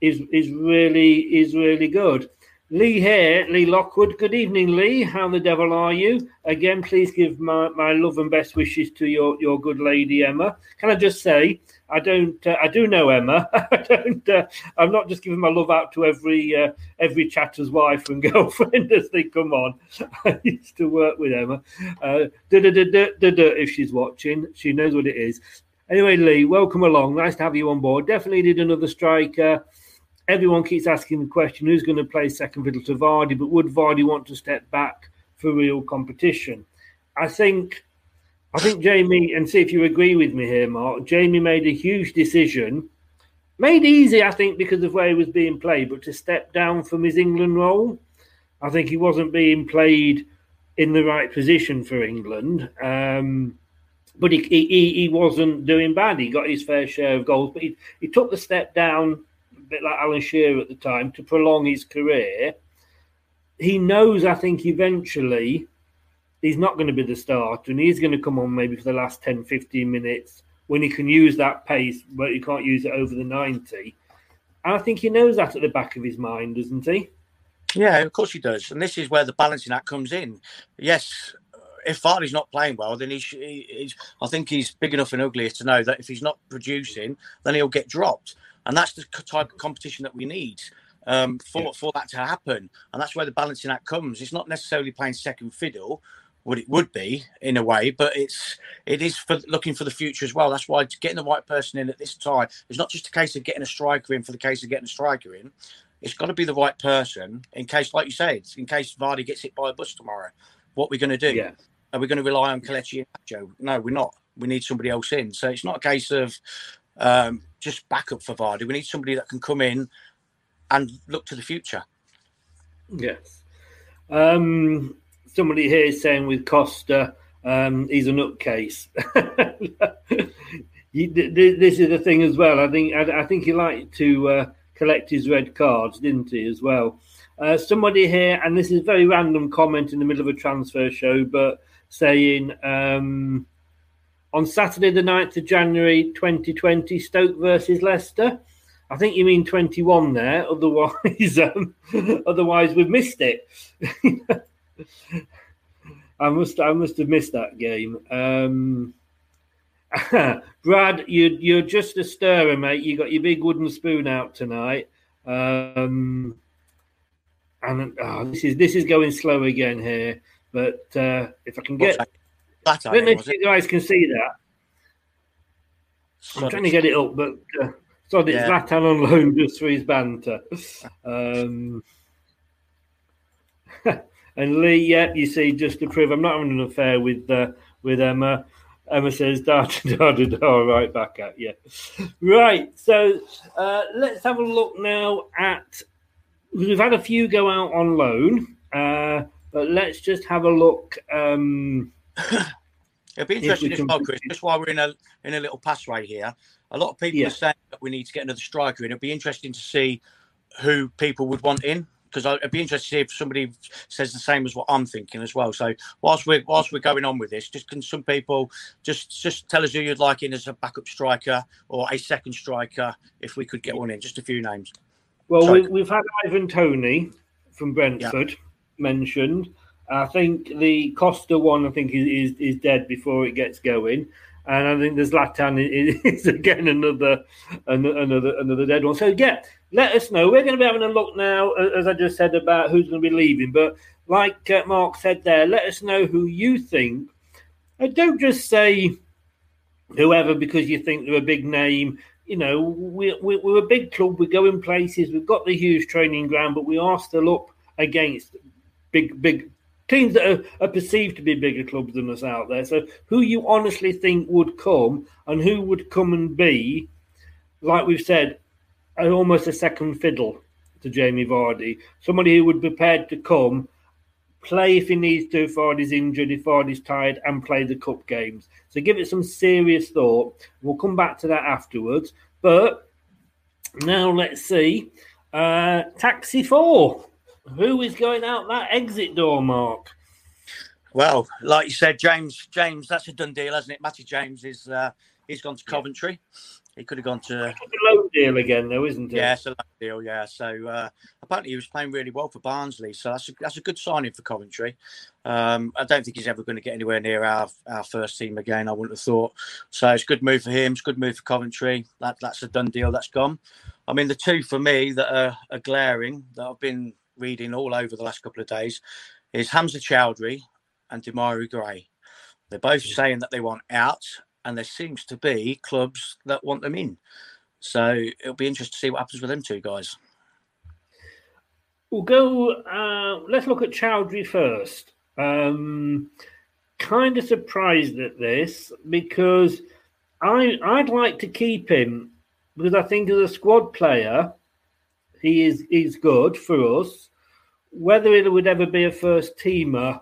is is really is really good. Lee here, Lee Lockwood. Good evening, Lee. How the devil are you? Again, please give my, my love and best wishes to your, your good lady Emma. Can I just say, I don't, uh, I do know Emma. (laughs) I don't, uh, I'm not just giving my love out to every uh, every chatter's wife and (laughs) girlfriend as they come on. (laughs) I used to work with Emma. Uh, if she's watching, she knows what it is. Anyway, Lee, welcome along. Nice to have you on board. Definitely did another striker everyone keeps asking the question who's going to play second fiddle to Vardy, but would Vardy want to step back for real competition? I think I think Jamie, and see if you agree with me here, Mark. Jamie made a huge decision, made easy, I think, because of where he was being played, but to step down from his England role. I think he wasn't being played in the right position for England. Um, but he, he, he wasn't doing bad. He got his fair share of goals, but he, he took the step down bit like Alan Shearer at the time, to prolong his career. He knows, I think, eventually he's not going to be the starter and he's going to come on maybe for the last 10, 15 minutes when he can use that pace, but he can't use it over the 90. And I think he knows that at the back of his mind, doesn't he? Yeah, of course he does. And this is where the balancing act comes in. Yes, if Vardy's not playing well, then he's, he's, I think he's big enough and ugly to know that if he's not producing, then he'll get dropped and that's the type of competition that we need um, for yeah. for that to happen. And that's where the balancing act comes. It's not necessarily playing second fiddle, what it would be in a way, but it's it is for looking for the future as well. That's why getting the right person in at this time is not just a case of getting a striker in for the case of getting a striker in. It's got to be the right person in case, like you said, in case Vardy gets hit by a bus tomorrow. What we're going to do? Yeah. Are we going to rely on Kelechi and Joe? No, we're not. We need somebody else in. So it's not a case of um, just backup for Vardy. We need somebody that can come in and look to the future. Yes. Um, somebody here is saying with Costa, um, he's a nutcase. (laughs) this is the thing as well. I think I, think he liked to uh, collect his red cards, didn't he? As well. Uh, somebody here, and this is very random comment in the middle of a transfer show, but saying um, on Saturday, the 9th of January 2020, Stoke versus Leicester. I think you mean 21 there. Otherwise, (laughs) um, otherwise we've missed it. (laughs) I must, I must have missed that game. Um, (laughs) Brad, you, you're just a stirrer, mate. You got your big wooden spoon out tonight. Um, and oh, this is this is going slow again here. But uh, if I can get, I don't know if you guys can see that. I'm trying to get it up, but uh, sorry, it's Yeah. Zlatan on loan just for his banter. Um, (laughs) and Lee, yeah, you see, just to prove I'm not having an affair with uh, with Emma. Emma says, (laughs) da da da da da, right back at you. Right, so uh, let's have a look now at. We've had a few go out on loan, uh, but let's just have a look. Um, (laughs) It'll be interesting we as well, Chris. Just while we're in a in a little pass right here, a lot of people Yeah. are saying that we need to get another striker in. It'll be interesting to see who people would want in because it'd be interesting to see if somebody says the same as what I'm thinking as well. So whilst we're whilst we're going on with this, just can some people just just tell us who you'd like in as a backup striker or a second striker if we could get one in. Just a few names. Well, Sorry. we, we've had Ivan Toney from Brentford mentioned. I think the Costa one, I think, is, is, is dead before it gets going. And I think the Zlatan is, (laughs) is again another another another dead one. So yeah, let us know. We're going to be having a look now, as I just said about who's going to be leaving. But like uh, Mark said there, let us know who you think. And don't just say whoever because you think they're a big name. You know, we, we, we're a big club. We're going places. We've got the huge training ground, but we are still up against big, big teams that are, are perceived to be bigger clubs than us out there. So, who you honestly think would come and who would come and be, like we've said, almost a second fiddle to Jamie Vardy, somebody who would be prepared to come play if he needs to, if Vardy's injured, if Vardy's tired, and play the cup games. So give it some serious thought. We'll come back to that afterwards. But now let's see. Uh, taxi four. Who is going out that exit door, Mark? Well, like you said, James, James, that's a done deal, hasn't it? Matty James is uh, he's gone to Coventry. He could have gone to A loan deal again, though, isn't it? yeah, it's a loan deal, yeah. So uh, apparently he was playing really well for Barnsley, so that's a, that's a good signing for Coventry. Um, I don't think he's ever going to get anywhere near our our first team again. I wouldn't have thought. So it's a good move for him. It's a good move for Coventry. That that's a done deal. That's gone. I mean, the two for me that are, are glaring that I've been reading all over the last couple of days is Hamza Choudhury and Demarai Gray. They're both saying that they want out, and there seems to be clubs that want them in. So it'll be interesting to see what happens with them two guys. We'll go. Uh, let's look at Choudhury first. Um, kind of surprised at this because I I'd like to keep him because I think as a squad player, he is he's good for us. Whether it would ever be a first teamer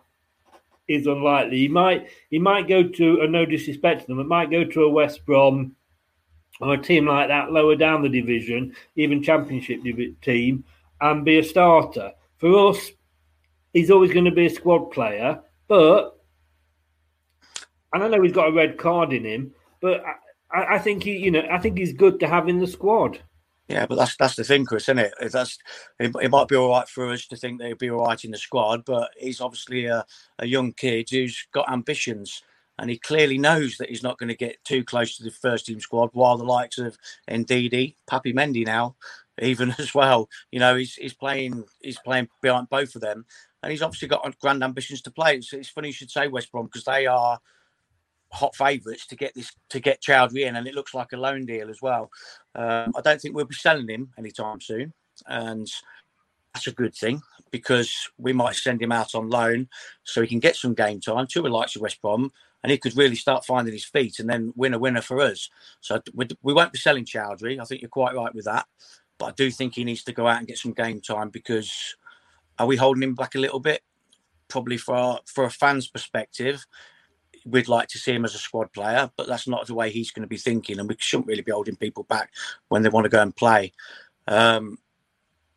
is unlikely. He might he might go to, and no disrespect to them, it might go to a West Brom or a team like that lower down the division, even Championship team, and be a starter. For us, he's always going to be a squad player, but and I know he's got a red card in him, but I, I think he, you know, I think he's good to have in the squad. Yeah, but that's that's the thing, Chris, isn't it? If That's it, it might be all right for us to think that he'll be all right in the squad, but he's obviously a, a young kid who's got ambitions, and he clearly knows that he's not going to get too close to the first team squad. While the likes of Ndidi, Papi Mendy now, even (laughs) as well, you know, he's he's playing he's playing behind both of them, and he's obviously got grand ambitions to play. It's, it's funny you should say West Brom because they are hot favourites to get this to get Choudhury in, and it looks like a loan deal as well. Um, I don't think we'll be selling him anytime soon, and that's a good thing because we might send him out on loan so he can get some game time to the likes of West Brom, and he could really start finding his feet and then win a winner for us. So we, won't be selling Choudhury. I think you're quite right with that, but I do think he needs to go out and get some game time because are we holding him back a little bit? Probably for our, for a fan's perspective, we'd like to see him as a squad player, but that's not the way he's going to be thinking, and we shouldn't really be holding people back when they want to go and play. Um,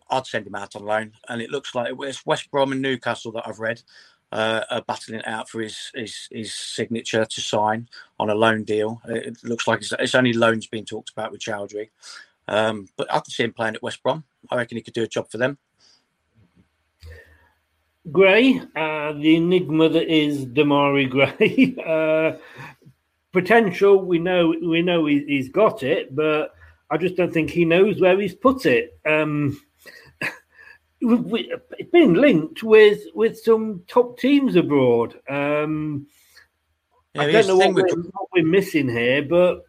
I'd send him out on loan, and it looks like it's West Brom and Newcastle that I've read uh, are battling out for his, his his signature to sign on a loan deal. It looks like it's, it's only loans being talked about with Choudhury, um, but I could see him playing at West Brom. I reckon he could do a job for them. Gray, uh, the enigma that is Demarai Gray. (laughs) uh, potential, we know we know he, he's got it, but I just don't think he knows where he's put it. Um, (laughs) it's been linked with with some top teams abroad. Um, yeah, I don't know what we're, what we're missing here, but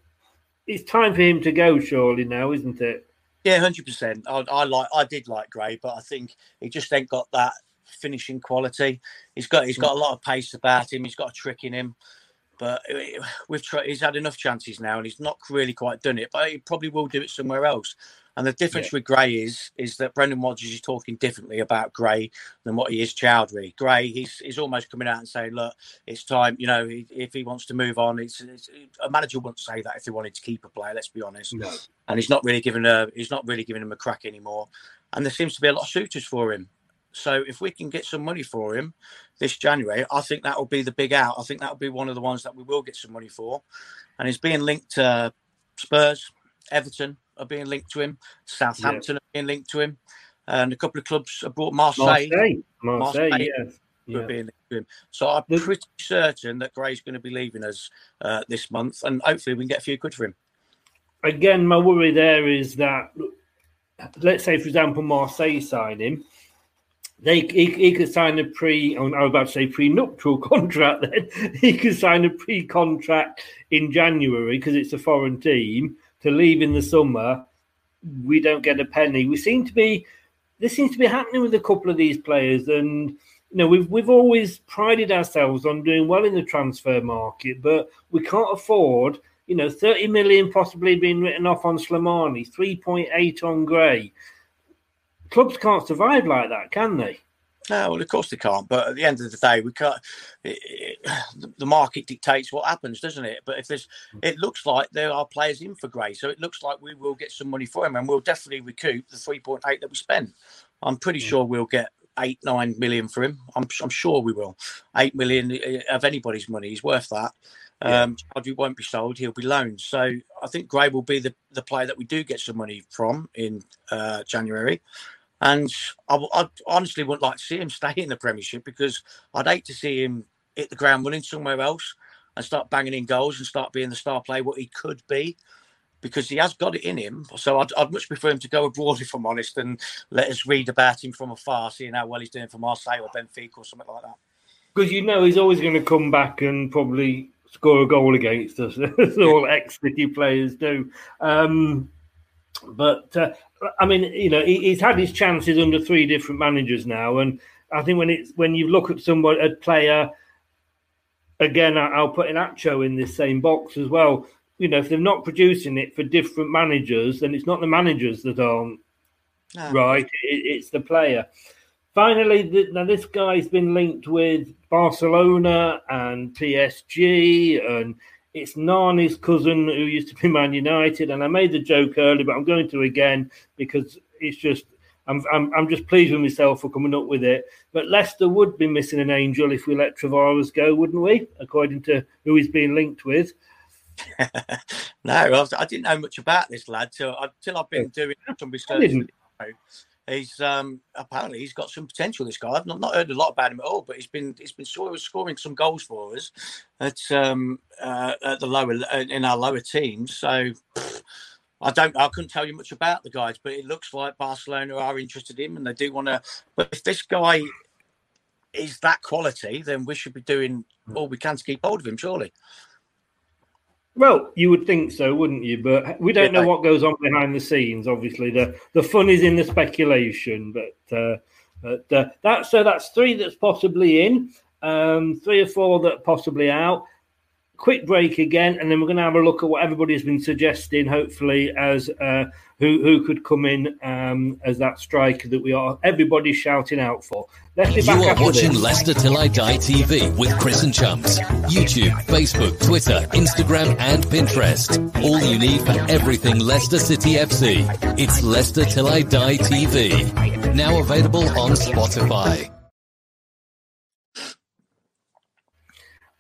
it's time for him to go, surely now, isn't it? Yeah, hundred percent. I, I like, I did like Gray, but I think he just ain't got that finishing quality. He's got, he's got a mm. lot of pace about him. He's got a trick in him, but uh, we've tried. He's had enough chances now, and he's not really quite done it. But he probably will do it somewhere else. And the difference yeah. with Gray is is that Brendan Rodgers is talking differently about Gray than what he is Choudhury. Gray, he's he's almost coming out and saying, "Look, it's time. You know, if he wants to move on, it's, it's a manager wouldn't say that if he wanted to keep a player. Let's be honest. No. And he's not really giving a he's not really giving him a crack anymore. And there seems to be a lot of suitors for him. So if we can get some money for him this January, I think that will be the big out. I think that will be one of the ones that we will get some money for. And he's being linked to Spurs, Everton, are being linked to him. Southampton yeah. are being linked to him, and a couple of clubs have brought Marseille. Marseille, Marseille, Marseille yes. Yeah. Being linked to him. So I'm pretty certain that Gray's going to be leaving us uh, this month, and hopefully we can get a few good for him. Again, my worry there is that, let's say, for example, Marseille sign him they he, he, could sign a pre oh, I was about to say pre-nuptial (laughs) contract then he could sign a pre-contract in January because it's a foreign team to leave in the summer, we don't get a penny. We seem to be this seems to be happening with a couple of these players, and you know we've we've always prided ourselves on doing well in the transfer market, but we can't afford you know 30 million possibly being written off on Slimani, 3.8 on Gray. Clubs can't survive like that, can they? No, well, of course they can't. But at the end of the day, we can't. It, it, the market dictates what happens, doesn't it? But if there's, it looks like there are players in for Gray, so it looks like we will get some money for him, and we'll definitely recoup the three point eight that we spent. I'm pretty mm. sure we'll get eight, nine million for him. I'm, I'm sure we will. Eight million of anybody's money. He's worth that. Yeah. Um, won't be sold; he'll be loaned. So I think Gray will be the the player that we do get some money from in uh, January. And I, I, honestly wouldn't like to see him (laughs) stay in the Premiership because I'd hate to see him hit the ground running somewhere else and start banging in goals and start being the star player what he could be because he has got it in him. So I'd, I'd, much prefer him to go abroad, (laughs) if I'm honest, and let us read about him from afar, seeing how well he's doing for Marseille or Benfica or something like that. Because you know he's always going to come back and probably score a goal against us, (laughs) as all ex City players do. Um, but uh, I mean, you know, he, he's had his chances under three different managers now, and I think when it's when you look at someone a player, again, I'll put Iheanacho in this same box as well. You know, if they're not producing it for different managers, then it's not the managers that aren't no. right; it, it's the player. Finally, the, now this guy's been linked with Barcelona and PSG, and it's Nani's cousin who used to be Man United, and I made the joke earlier, but I'm going to again because it's just I'm, I'm, I'm just pleased with myself for coming up with it. But Leicester would be missing an angel if we let Tavares go, wouldn't we? According to who he's being linked with. (laughs) no, I, was, I, didn't know much about this lad until, until uh, I've been oh. doing some research he's um, apparently he's got some potential. This guy, I've not, not, heard a lot about him at all, but he's been he's been sort of scoring some goals for us at um, uh, at the lower in our lower teams. So. I don't. I couldn't tell you much about the guys, but it looks like Barcelona are interested in him, and they do want to. But if this guy is that quality, then we should be doing all we can to keep hold of him. Surely. Well, you would think so, wouldn't you? But we don't know what goes on behind the scenes. Obviously, the the fun is in the speculation. But uh, but uh, that's so that's three that's possibly in, um, three or four that possibly out quick break again, and then we're going to have a look at what everybody has been suggesting. Hopefully, as uh, who who could come in um, as that striker that we are everybody's shouting out for. Let's be back you are watching this. Leicester Till I Die TV with Chris and Chums. YouTube, Facebook, Twitter, Instagram, and Pinterest. All you need for everything Leicester City FC. It's Leicester Till I Die TV. Now available on Spotify.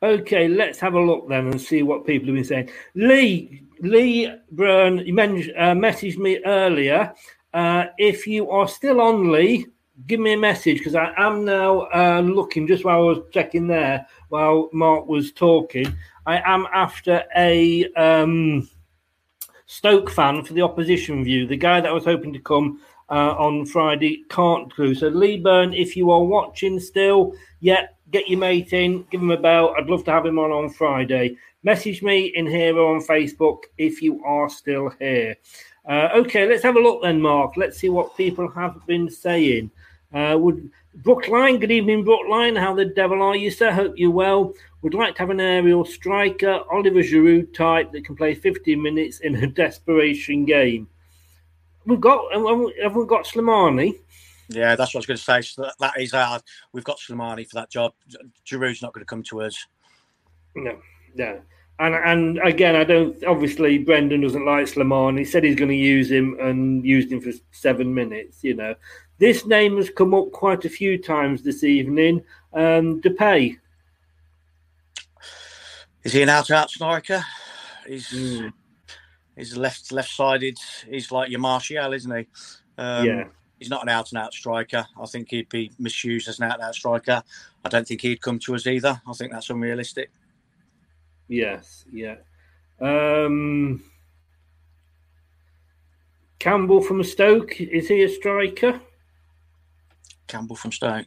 Okay, let's have a look then and see what people have been saying. Lee Lee Byrne, you mentioned, uh, messaged me earlier. Uh, if you are still on, Lee, give me a message because I am now uh, looking just while I was checking there while Mark was talking. I am after a um, Stoke fan for the opposition view, the guy that was hoping to come uh, on Friday can't do. So, Lee Byrne, if you are watching still, yeah, get your mate in, give him a bell. I'd love to have him on on Friday. Message me in here on Facebook if you are still here. Uh, okay, let's have a look then, Mark. Let's see what people have been saying. Uh, would Brookline, good evening, Brookline. How the devil are you, sir? Hope you're well. Would like to have an aerial striker, Oliver Giroud type that can play 15 minutes in a (laughs) desperation game. We've got, have we got Slimani? Yeah, that's what I was going to say. So that, that is hard. We've got Slimani for that job. Giroud's not going to come to us. No, no. And and again, I don't. Obviously, Brendan doesn't like Slimani. He said he's going to use him and used him for seven minutes. You know, this name has come up quite a few times this evening. Um, Depay. Is he an out-out striker? He's mm. he's left left-sided. He's like your Martial, isn't he? Um, yeah. He's not an out-and-out striker. I think he'd be misused as an out-and-out striker. I don't think he'd come to us either. I think that's unrealistic. Yes. Yeah. Um, Campbell from Stoke. Is he a striker? Campbell from Stoke.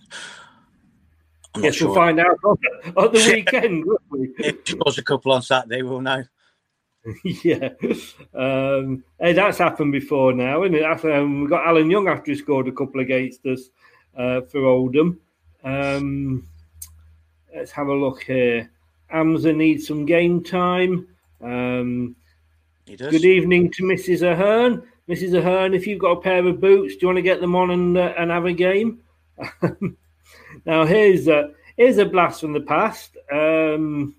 I'm Guess sure. we'll find out (laughs) on, on the (laughs) weekend. we? If scores a couple on Saturday, we'll know. (laughs) yeah, um, hey, that's happened before now, isn't it? Um, we got Alan Young after he scored a couple against us uh, for Oldham. Um, let's have a look here. Amza needs some game time. Um, good evening to Mrs. Ahern. Mrs. Ahern, if you've got a pair of boots, do you want to get them on and, uh, and have a game? (laughs) now here's a here's a blast from the past. Um,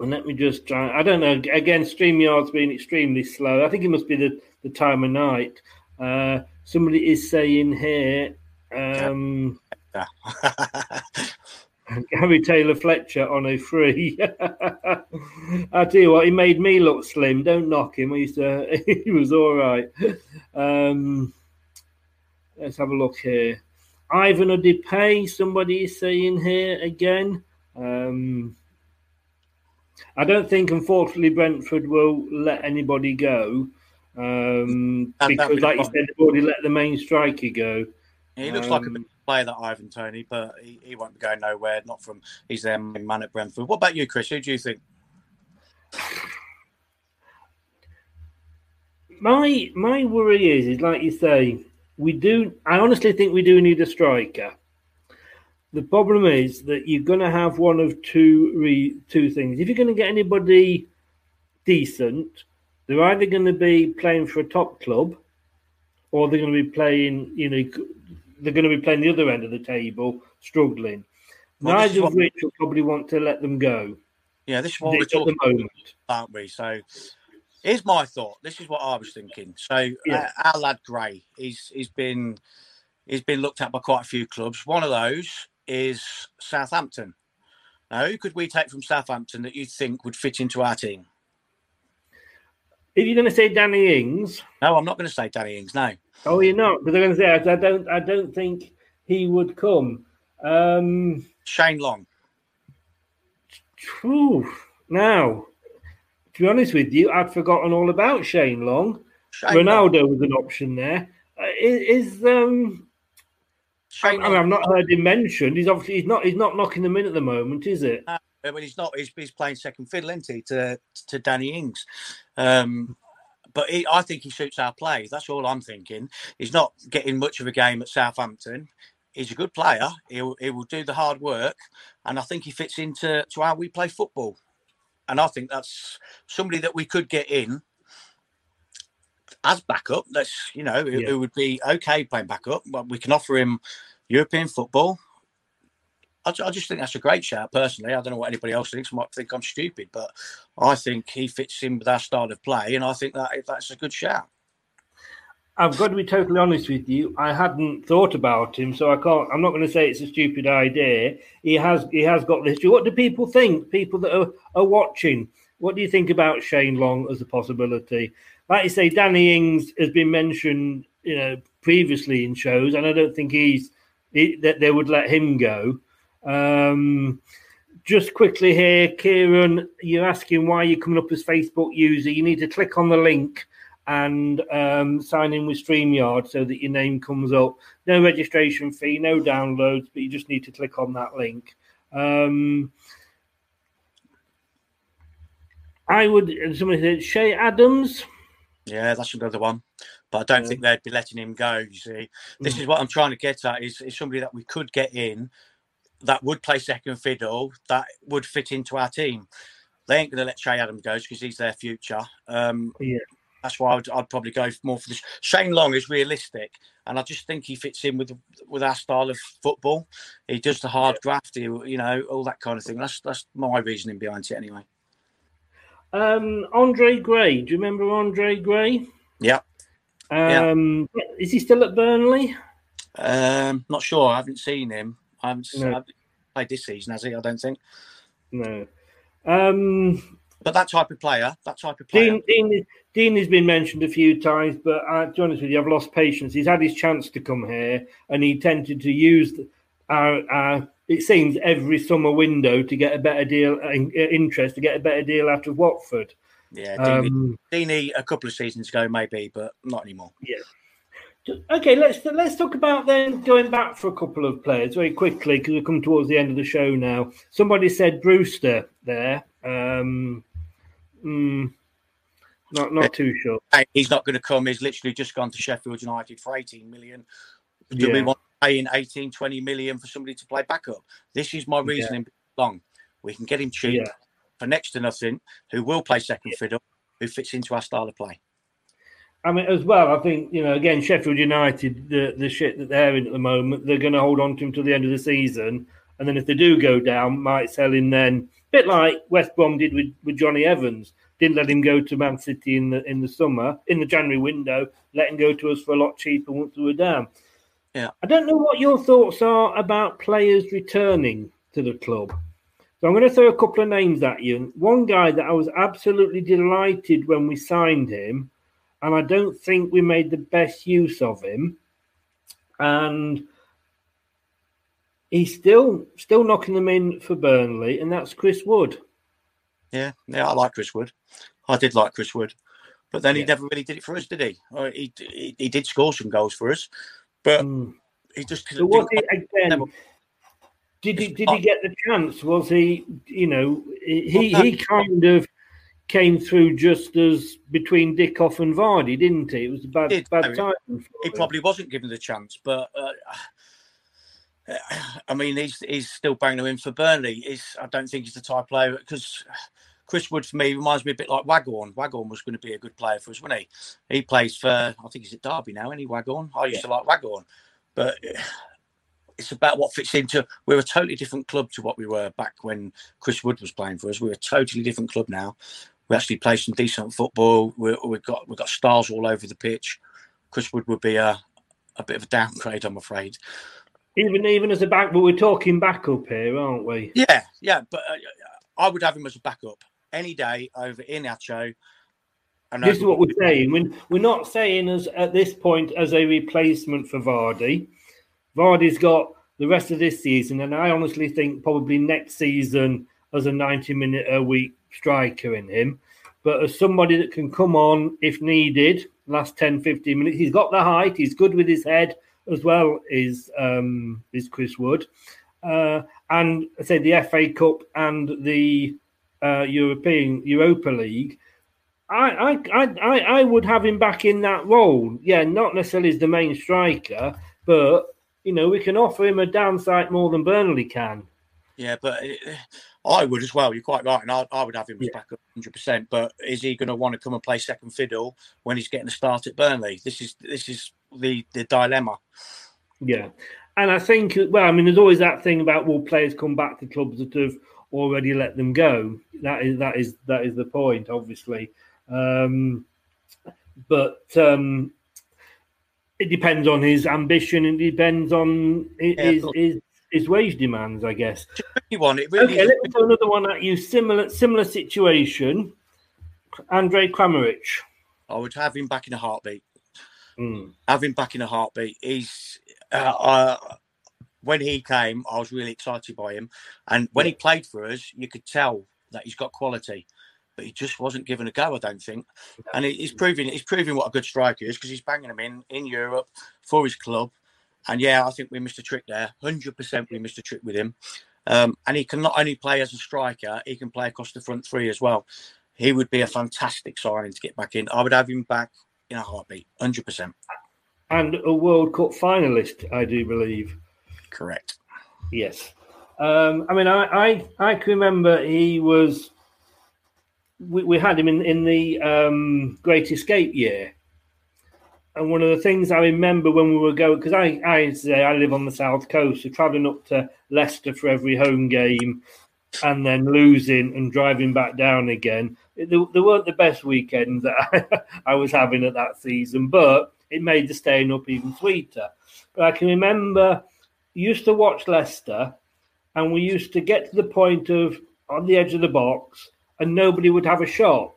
and let me just try. I don't know. Again, StreamYard's been extremely slow. I think it must be the, the time of night. Uh, somebody is saying here. Um, (laughs) Gary Taylor Fletcher on a free. (laughs) I tell you what, he made me look slim. Don't knock him. He used to, (laughs) he was all right. Um, Let's have a look here. Ivan Depay, somebody is saying here again. Um, I don't think, unfortunately, Brentford will let anybody go um, because, like you said, they've already let the main striker go. he looks um, like a um, player, that Ivan Toney, but he, he, won't be going nowhere. Not from he's their main man at Brentford. What about you, Chris? Who do you think? My my worry is, is like you say, we do. I honestly think we do need a striker. The problem is that you're going to have one of two re, two things. If you're going to get anybody decent, they're either going to be playing for a top club, or they're going to be playing. You know, they're going to be playing the other end of the table, struggling. Well, Neither of which will probably want to let them go. Yeah, this is what we're talking about, aren't we? So Here's my thought. This is what I was thinking. So yeah. uh, our lad Gray, he's he's been he's been looked at by quite a few clubs. One of those is Southampton. Now, who could we take from Southampton that you think would fit into our team? If you're going to say Danny Ings, no, I'm not going to say Danny Ings. No. Oh, you're not because I'm going to say I don't. I don't think he would come. Um, Shane Long. Whew, now, to be honest with you, I'd forgotten all about Shane Long. Shane Ronaldo Long. was an option there. Uh, is, is um, Shane I, mean, I've not heard him mentioned. He's obviously he's not he's not knocking them in at the moment, is it? Uh, but he's not. He's, he's playing second fiddle, isn't he, to to Danny Ings? Um, but he, I think he suits our play. That's all I'm thinking. He's not getting much of a game at Southampton. He's a good player. He'll, he will do the hard work, and I think he fits into to how we play football and I think that's somebody that we could get in as backup. That's you know, yeah. it, would be okay playing backup, but we can offer him European football. I, I, just think that's a great shout. Personally, I don't know what anybody else thinks. I might think I'm stupid, but I think he fits in with our style of play, and I think that that's a good shout. I've got to be totally honest with you. I hadn't thought about him, so I can't. I'm not going to say it's a stupid idea. He has he has got the history. What do people think? People that are, are watching. What do you think about Shane Long as a possibility? Like you say, Danny Ings has been mentioned, you know, previously in shows, and I don't think he's he, that they would let him go. Um, just quickly here, Kieran, you're asking why you're coming up as Facebook user. You need to click on the link and um, sign in with StreamYard so that your name comes up. No registration fee, no downloads, but you just need to click on that link. Um, I would. Somebody said Che Adams. Yeah, that's another one. But I don't Yeah. think they'd be letting him go. You see, this is what I'm trying to get at: is, is somebody that we could get in that would play second fiddle that would fit into our team. They ain't going to let Che Adams go because he's their future. Um, Yeah. That's why I'd, I'd probably go more for this. Shane Long is realistic, and I just think he fits in with with our style of football. He does the hard graft, he, you know, all that kind of thing. That's that's my reasoning behind it, anyway. Um, Andre Gray. Do you remember Andre Gray? Yeah. Yeah. Um, Is he still at Burnley? Um, not sure. I haven't seen him. I haven't, No. I haven't played this season, has he? I don't think. No. Um, But that type of player, that type of player. Dean, Dean, Dean has been mentioned a few times, but uh, to be honest with you, I've lost patience. He's had his chance to come here, and he tended to use our, our it seems every summer window to get a better deal, uh, in- uh, interest to get a better deal out of Watford. Yeah, Um, Deeney a couple of seasons ago, maybe, but not anymore. Yeah. Okay, let's let's talk about then going back for a couple of players very quickly because we've come towards the end of the show now. Somebody said Brewster there. Um, mm, not not too sure. He's not going to come. He's literally just gone to Sheffield United for 18 million. Do we Yeah. want paying 18, 20 million for somebody to play backup? This is my reasoning long. We can get him cheap Yeah. for next to nothing, who will play second fiddle, who fits into our style of play. I mean, as well, I think you know, again, Sheffield United, the the shit that they're in at the moment, they're going to hold on to him till the end of the season, and then if they do go down, might sell him then. A bit like West Brom did with, with Jonny Evans, didn't let him go to Man City in the in the summer, in the January window, let him go to us for a lot cheaper once we were down. Yeah. I don't know what your thoughts are about players returning to the club. So I'm going to throw a couple of names at you. One guy that I was absolutely delighted when we signed him, and I don't think we made the best use of him. And he's still still knocking them in for Burnley, and that's Chris Wood. Yeah, yeah, I like Chris Wood. I did like Chris Wood, but then he never really did it for us, did he? He, he, he did score some goals for us, but he just So was he again? Did he did he get the chance? Was he you know he he kind of came through just as between Dickoff and Vardy, didn't he? It was a bad did, bad time. he probably wasn't given the chance, but uh, (sighs) I mean, he's he's still banging him in for Burnley. He's, I don't think he's the type of player because Chris Wood for me reminds me a bit like Waghorn. Waghorn was going to be a good player for us, wasn't he? He plays for I think he's at Derby now, any Waghorn. I used to like Waghorn, but (sighs) it's about what fits into. We're a totally different club to what we were back when Chris Wood was playing for us. We're a totally different club now. We actually play some decent football. we we've got we've got stars all over the pitch. Chris Wood would be a a bit of a downgrade, I'm afraid. Even even as a back, but we're talking backup here, aren't we? Yeah, yeah, but uh, I would have him as a backup any day over Iheanacho. And This is what we're saying. We're, we're not saying as at this point as a replacement for Vardy. Vardy's got the rest of this season, and I honestly think probably next season as a 90 minute a week striker in him. But as somebody that can come on if needed, last 10, 15 minutes, he's got the height, he's good with his head as well, is um, is Chris Wood. Uh, and I say the FA Cup and the uh, European Europa League. I, I, I, I would have him back in that role. Yeah, not necessarily as the main striker, but you know we can offer him a downside more than Burnley can. Yeah, but uh, I would as well. You're quite right, and I, I would have him as backup 100. percent But is he going to want to come and play second fiddle when he's getting a start at Burnley? This is this is the the dilemma. Yeah, and I think well, I mean, there's always that thing about will players come back to clubs that have already let them go. That is that is that is the point, obviously. Um, but um, it depends on his ambition. It depends on his Yeah, his, his, his wage demands, I guess. One. It really okay, is. let me throw another one at you. Similar similar situation. Andre Kramaric. I would have him back in a heartbeat. Mm. Have him back in a heartbeat. He's uh, uh, when he came, I was really excited by him, and when he played for us, you could tell that he's got quality. but he just wasn't given a go. I don't think, and he's proving he's proving what a good striker is because he's banging them in in Europe for his club. And yeah, I think we missed a trick there. Hundred percent, we missed a trick with him. Um, and he can not only play as a striker, he can play across the front three as well. He would be a fantastic signing to get back in. I would have him back in a heartbeat, hundred percent. And a World Cup finalist, I do believe. Correct. Yes. Um, I mean, I, I I can remember he was. We, we had him in in the um, Great Escape year, and one of the things I remember when we were going because I I say I live on the south coast, so traveling up to Leicester for every home game, and then losing and driving back down again. They, weren't the best weekends that (laughs) I was having at that season, but it made the staying up even sweeter. But I can remember used to watch Leicester, and we used to get to the point of on the edge of the box, and nobody would have a shot.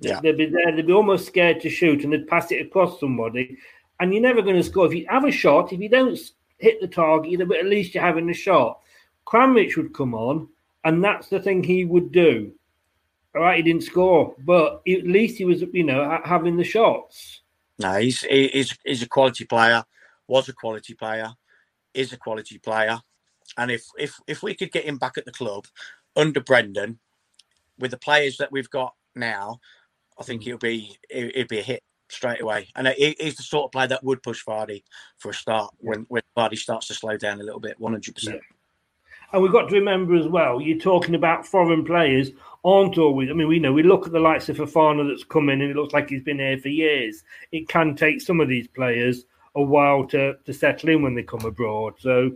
Yeah. They'd be there, they'd be almost scared to shoot, and they'd pass it across somebody. And you're never going to score. If you have a shot, if you don't hit the target, but at least you're having a shot. Kramaric would come on, and that's the thing he would do. All right, he didn't score, but at least he was, you know, having the shots. No, he's he's he's a quality player. Was a quality player. Is a quality player. And if if if we could get him back at the club under Brendan, with the players that we've got now, I think mm. it'll be it, it'd be a hit straight away. And he's the sort of player that would push Vardy for a start when when Vardy starts to slow down a little bit. One hundred percent. And we've got to remember as well, you're talking about foreign players aren't always. I mean, we know we look at the likes of Fofana that's come in and it looks like he's been here for years. It can take some of these players a while to, to settle in when they come abroad. So,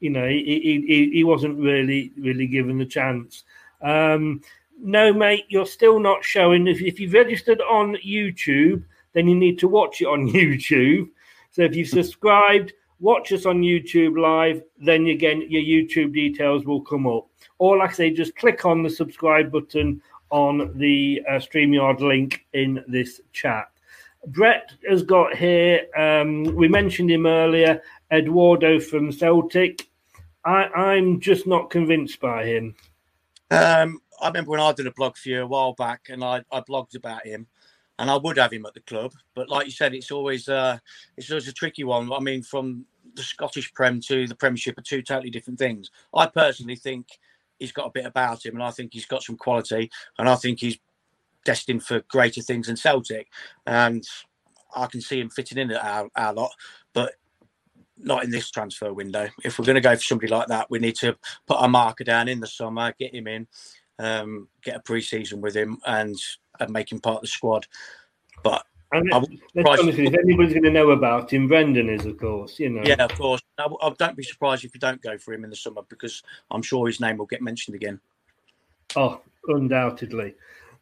you know, he, he, he, wasn't really really given the chance. Um, no, mate, you're still not showing. If, if you've registered on YouTube, then you need to watch it on (laughs) YouTube. So if you've subscribed, watch us on YouTube live, then again your YouTube details will come up. Or like I say, just click on the subscribe button on the uh, StreamYard link in this chat. Brett has got here, um, we mentioned him earlier, Edouard from Celtic. I, I'm just not convinced by him. Um, I remember when I did a blog for you a while back, and I, I blogged about him, and I would have him at the club. But like you said, it's always uh, it's always a tricky one. I mean, from the Scottish Prem to the Premiership are two totally different things. I personally think he's got a bit about him, and I think he's got some quality, and I think he's destined for greater things than Celtic, and I can see him fitting in at our, our lot, but not in this transfer window. If we're going to go for somebody like that, we need to put our marker down in the summer, get him in, um, get a pre-season with him, and, and make him part of the squad. But And let's, wouldn't let's be surprise- honest, with you, if anybody's going to know about him, Brendan is, of course. You know. yeah, of course, I, I don't be surprised if you don't go for him in the summer because I'm sure his name will get mentioned again. Oh, undoubtedly.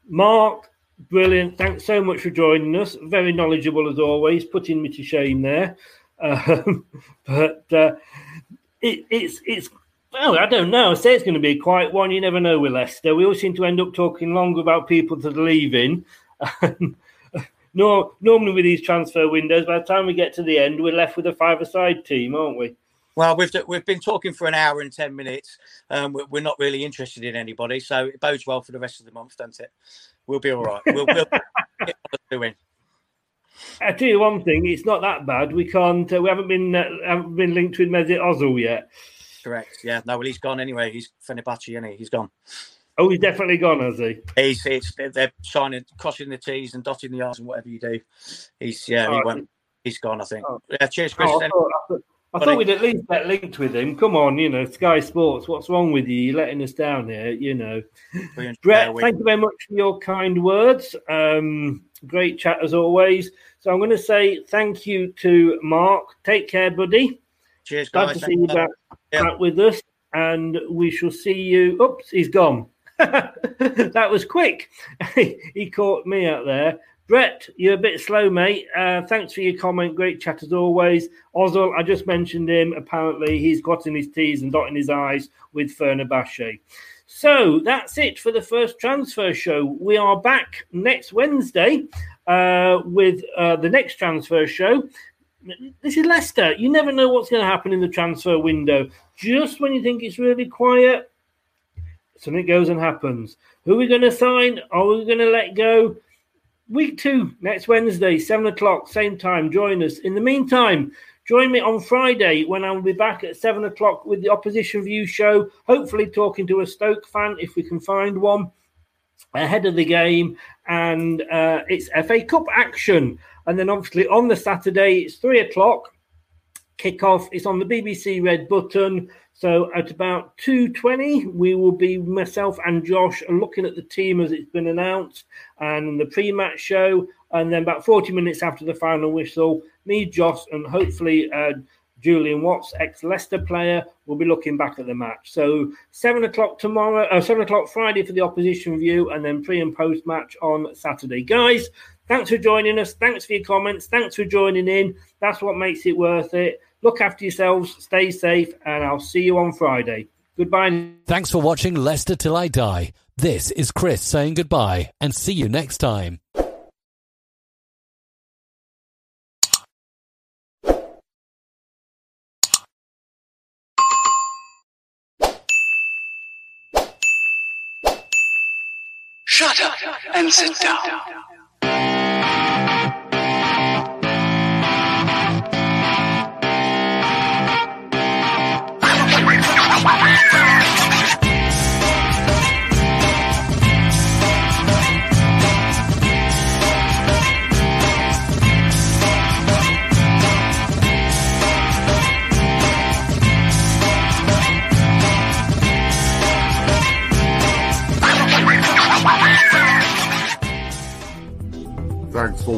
Mark, brilliant. Thanks so much for joining us. Very knowledgeable as always, putting me to shame there. Um, (laughs) but uh, it, it's it's well, I don't know. I say it's going to be a quiet one. You never know with Leicester. We always seem to end up talking longer about people that are leaving. (laughs) no, normally with these transfer windows, by the time we get to the end, we're left with a five-a-side team, aren't we? Well, we've we've been talking for an hour and ten minutes. Um, we're, we're not really interested in anybody, so it bodes well for the rest of the month, doesn't it? We'll be all right. We'll, we'll (laughs) get what we're doing. I tell you one thing, it's not that bad. We can't. Uh, we haven't been uh, haven't been linked with Mesut Ozil yet. Correct. Yeah. No, well, he's gone anyway. He's Fenerbahce, isn't he? He's gone. Oh, he's definitely gone, has he? He's they're, signing, crossing the T's and dotting the R's and whatever you do. He's yeah, he Oh, went. He's gone. I think. Yeah. Cheers, Chris. Oh, I, thought, I, thought, I we'd at least get linked with him. Come on, you know, Sky Sports. What's wrong with you? You're letting us down here, you know. Brett, thank you very much for your kind words. Um, great chat as always. So I'm going to say thank you to Mark. Take care, buddy. Cheers, Glad guys. to see you back, back with us, and we shall see you. Oops, he's gone. (laughs) that was quick. (laughs) he caught me out there. Brett, you're a bit slow, mate. Uh, thanks for your comment. Great chat as always. Ozil, I just mentioned him. Apparently, he's crossing his T's and dotting his I's with Fenerbahce. So that's it for the first transfer show. We are back next Wednesday uh, with uh, the next transfer show. This is Leicester. You never know what's going to happen in the transfer window. Just when you think it's really quiet, something goes and happens. Who are we going to sign? Are we going to let go? Week two, next Wednesday, 7 o'clock, same time. Join us. In the meantime, join me on Friday when I'll be back at 7 o'clock with the Opposition View show, hopefully talking to a Stoke fan if we can find one ahead of the game. And uh, it's FA Cup action. And then obviously on the Saturday, it's 3 o'clock kickoff. It's on the BBC Red Button. So at about 2.20, we will be, myself and Josh, looking at the team as it's been announced and the pre-match show. And then about 40 minutes after the final whistle, me, Josh, and hopefully uh, Julian Watts, ex-Leicester player, will be looking back at the match. So 7 o'clock tomorrow, uh, 7 o'clock Friday for the opposition view, and then pre- and post-match on Saturday. Guys, thanks for joining us. Thanks for your comments. Thanks for joining in. That's what makes it worth it. Look after yourselves, stay safe, and I'll see you on Friday. Goodbye. Thanks for watching Leicester Till I Die. This is Chris saying goodbye and see you next time. Shut up and sit down.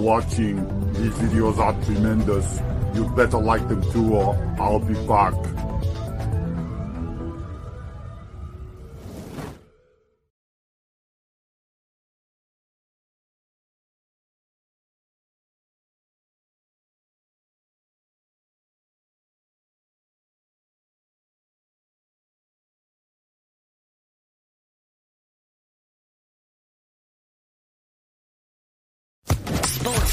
Watching. These videos are tremendous. You'd better like them too or I'll be back.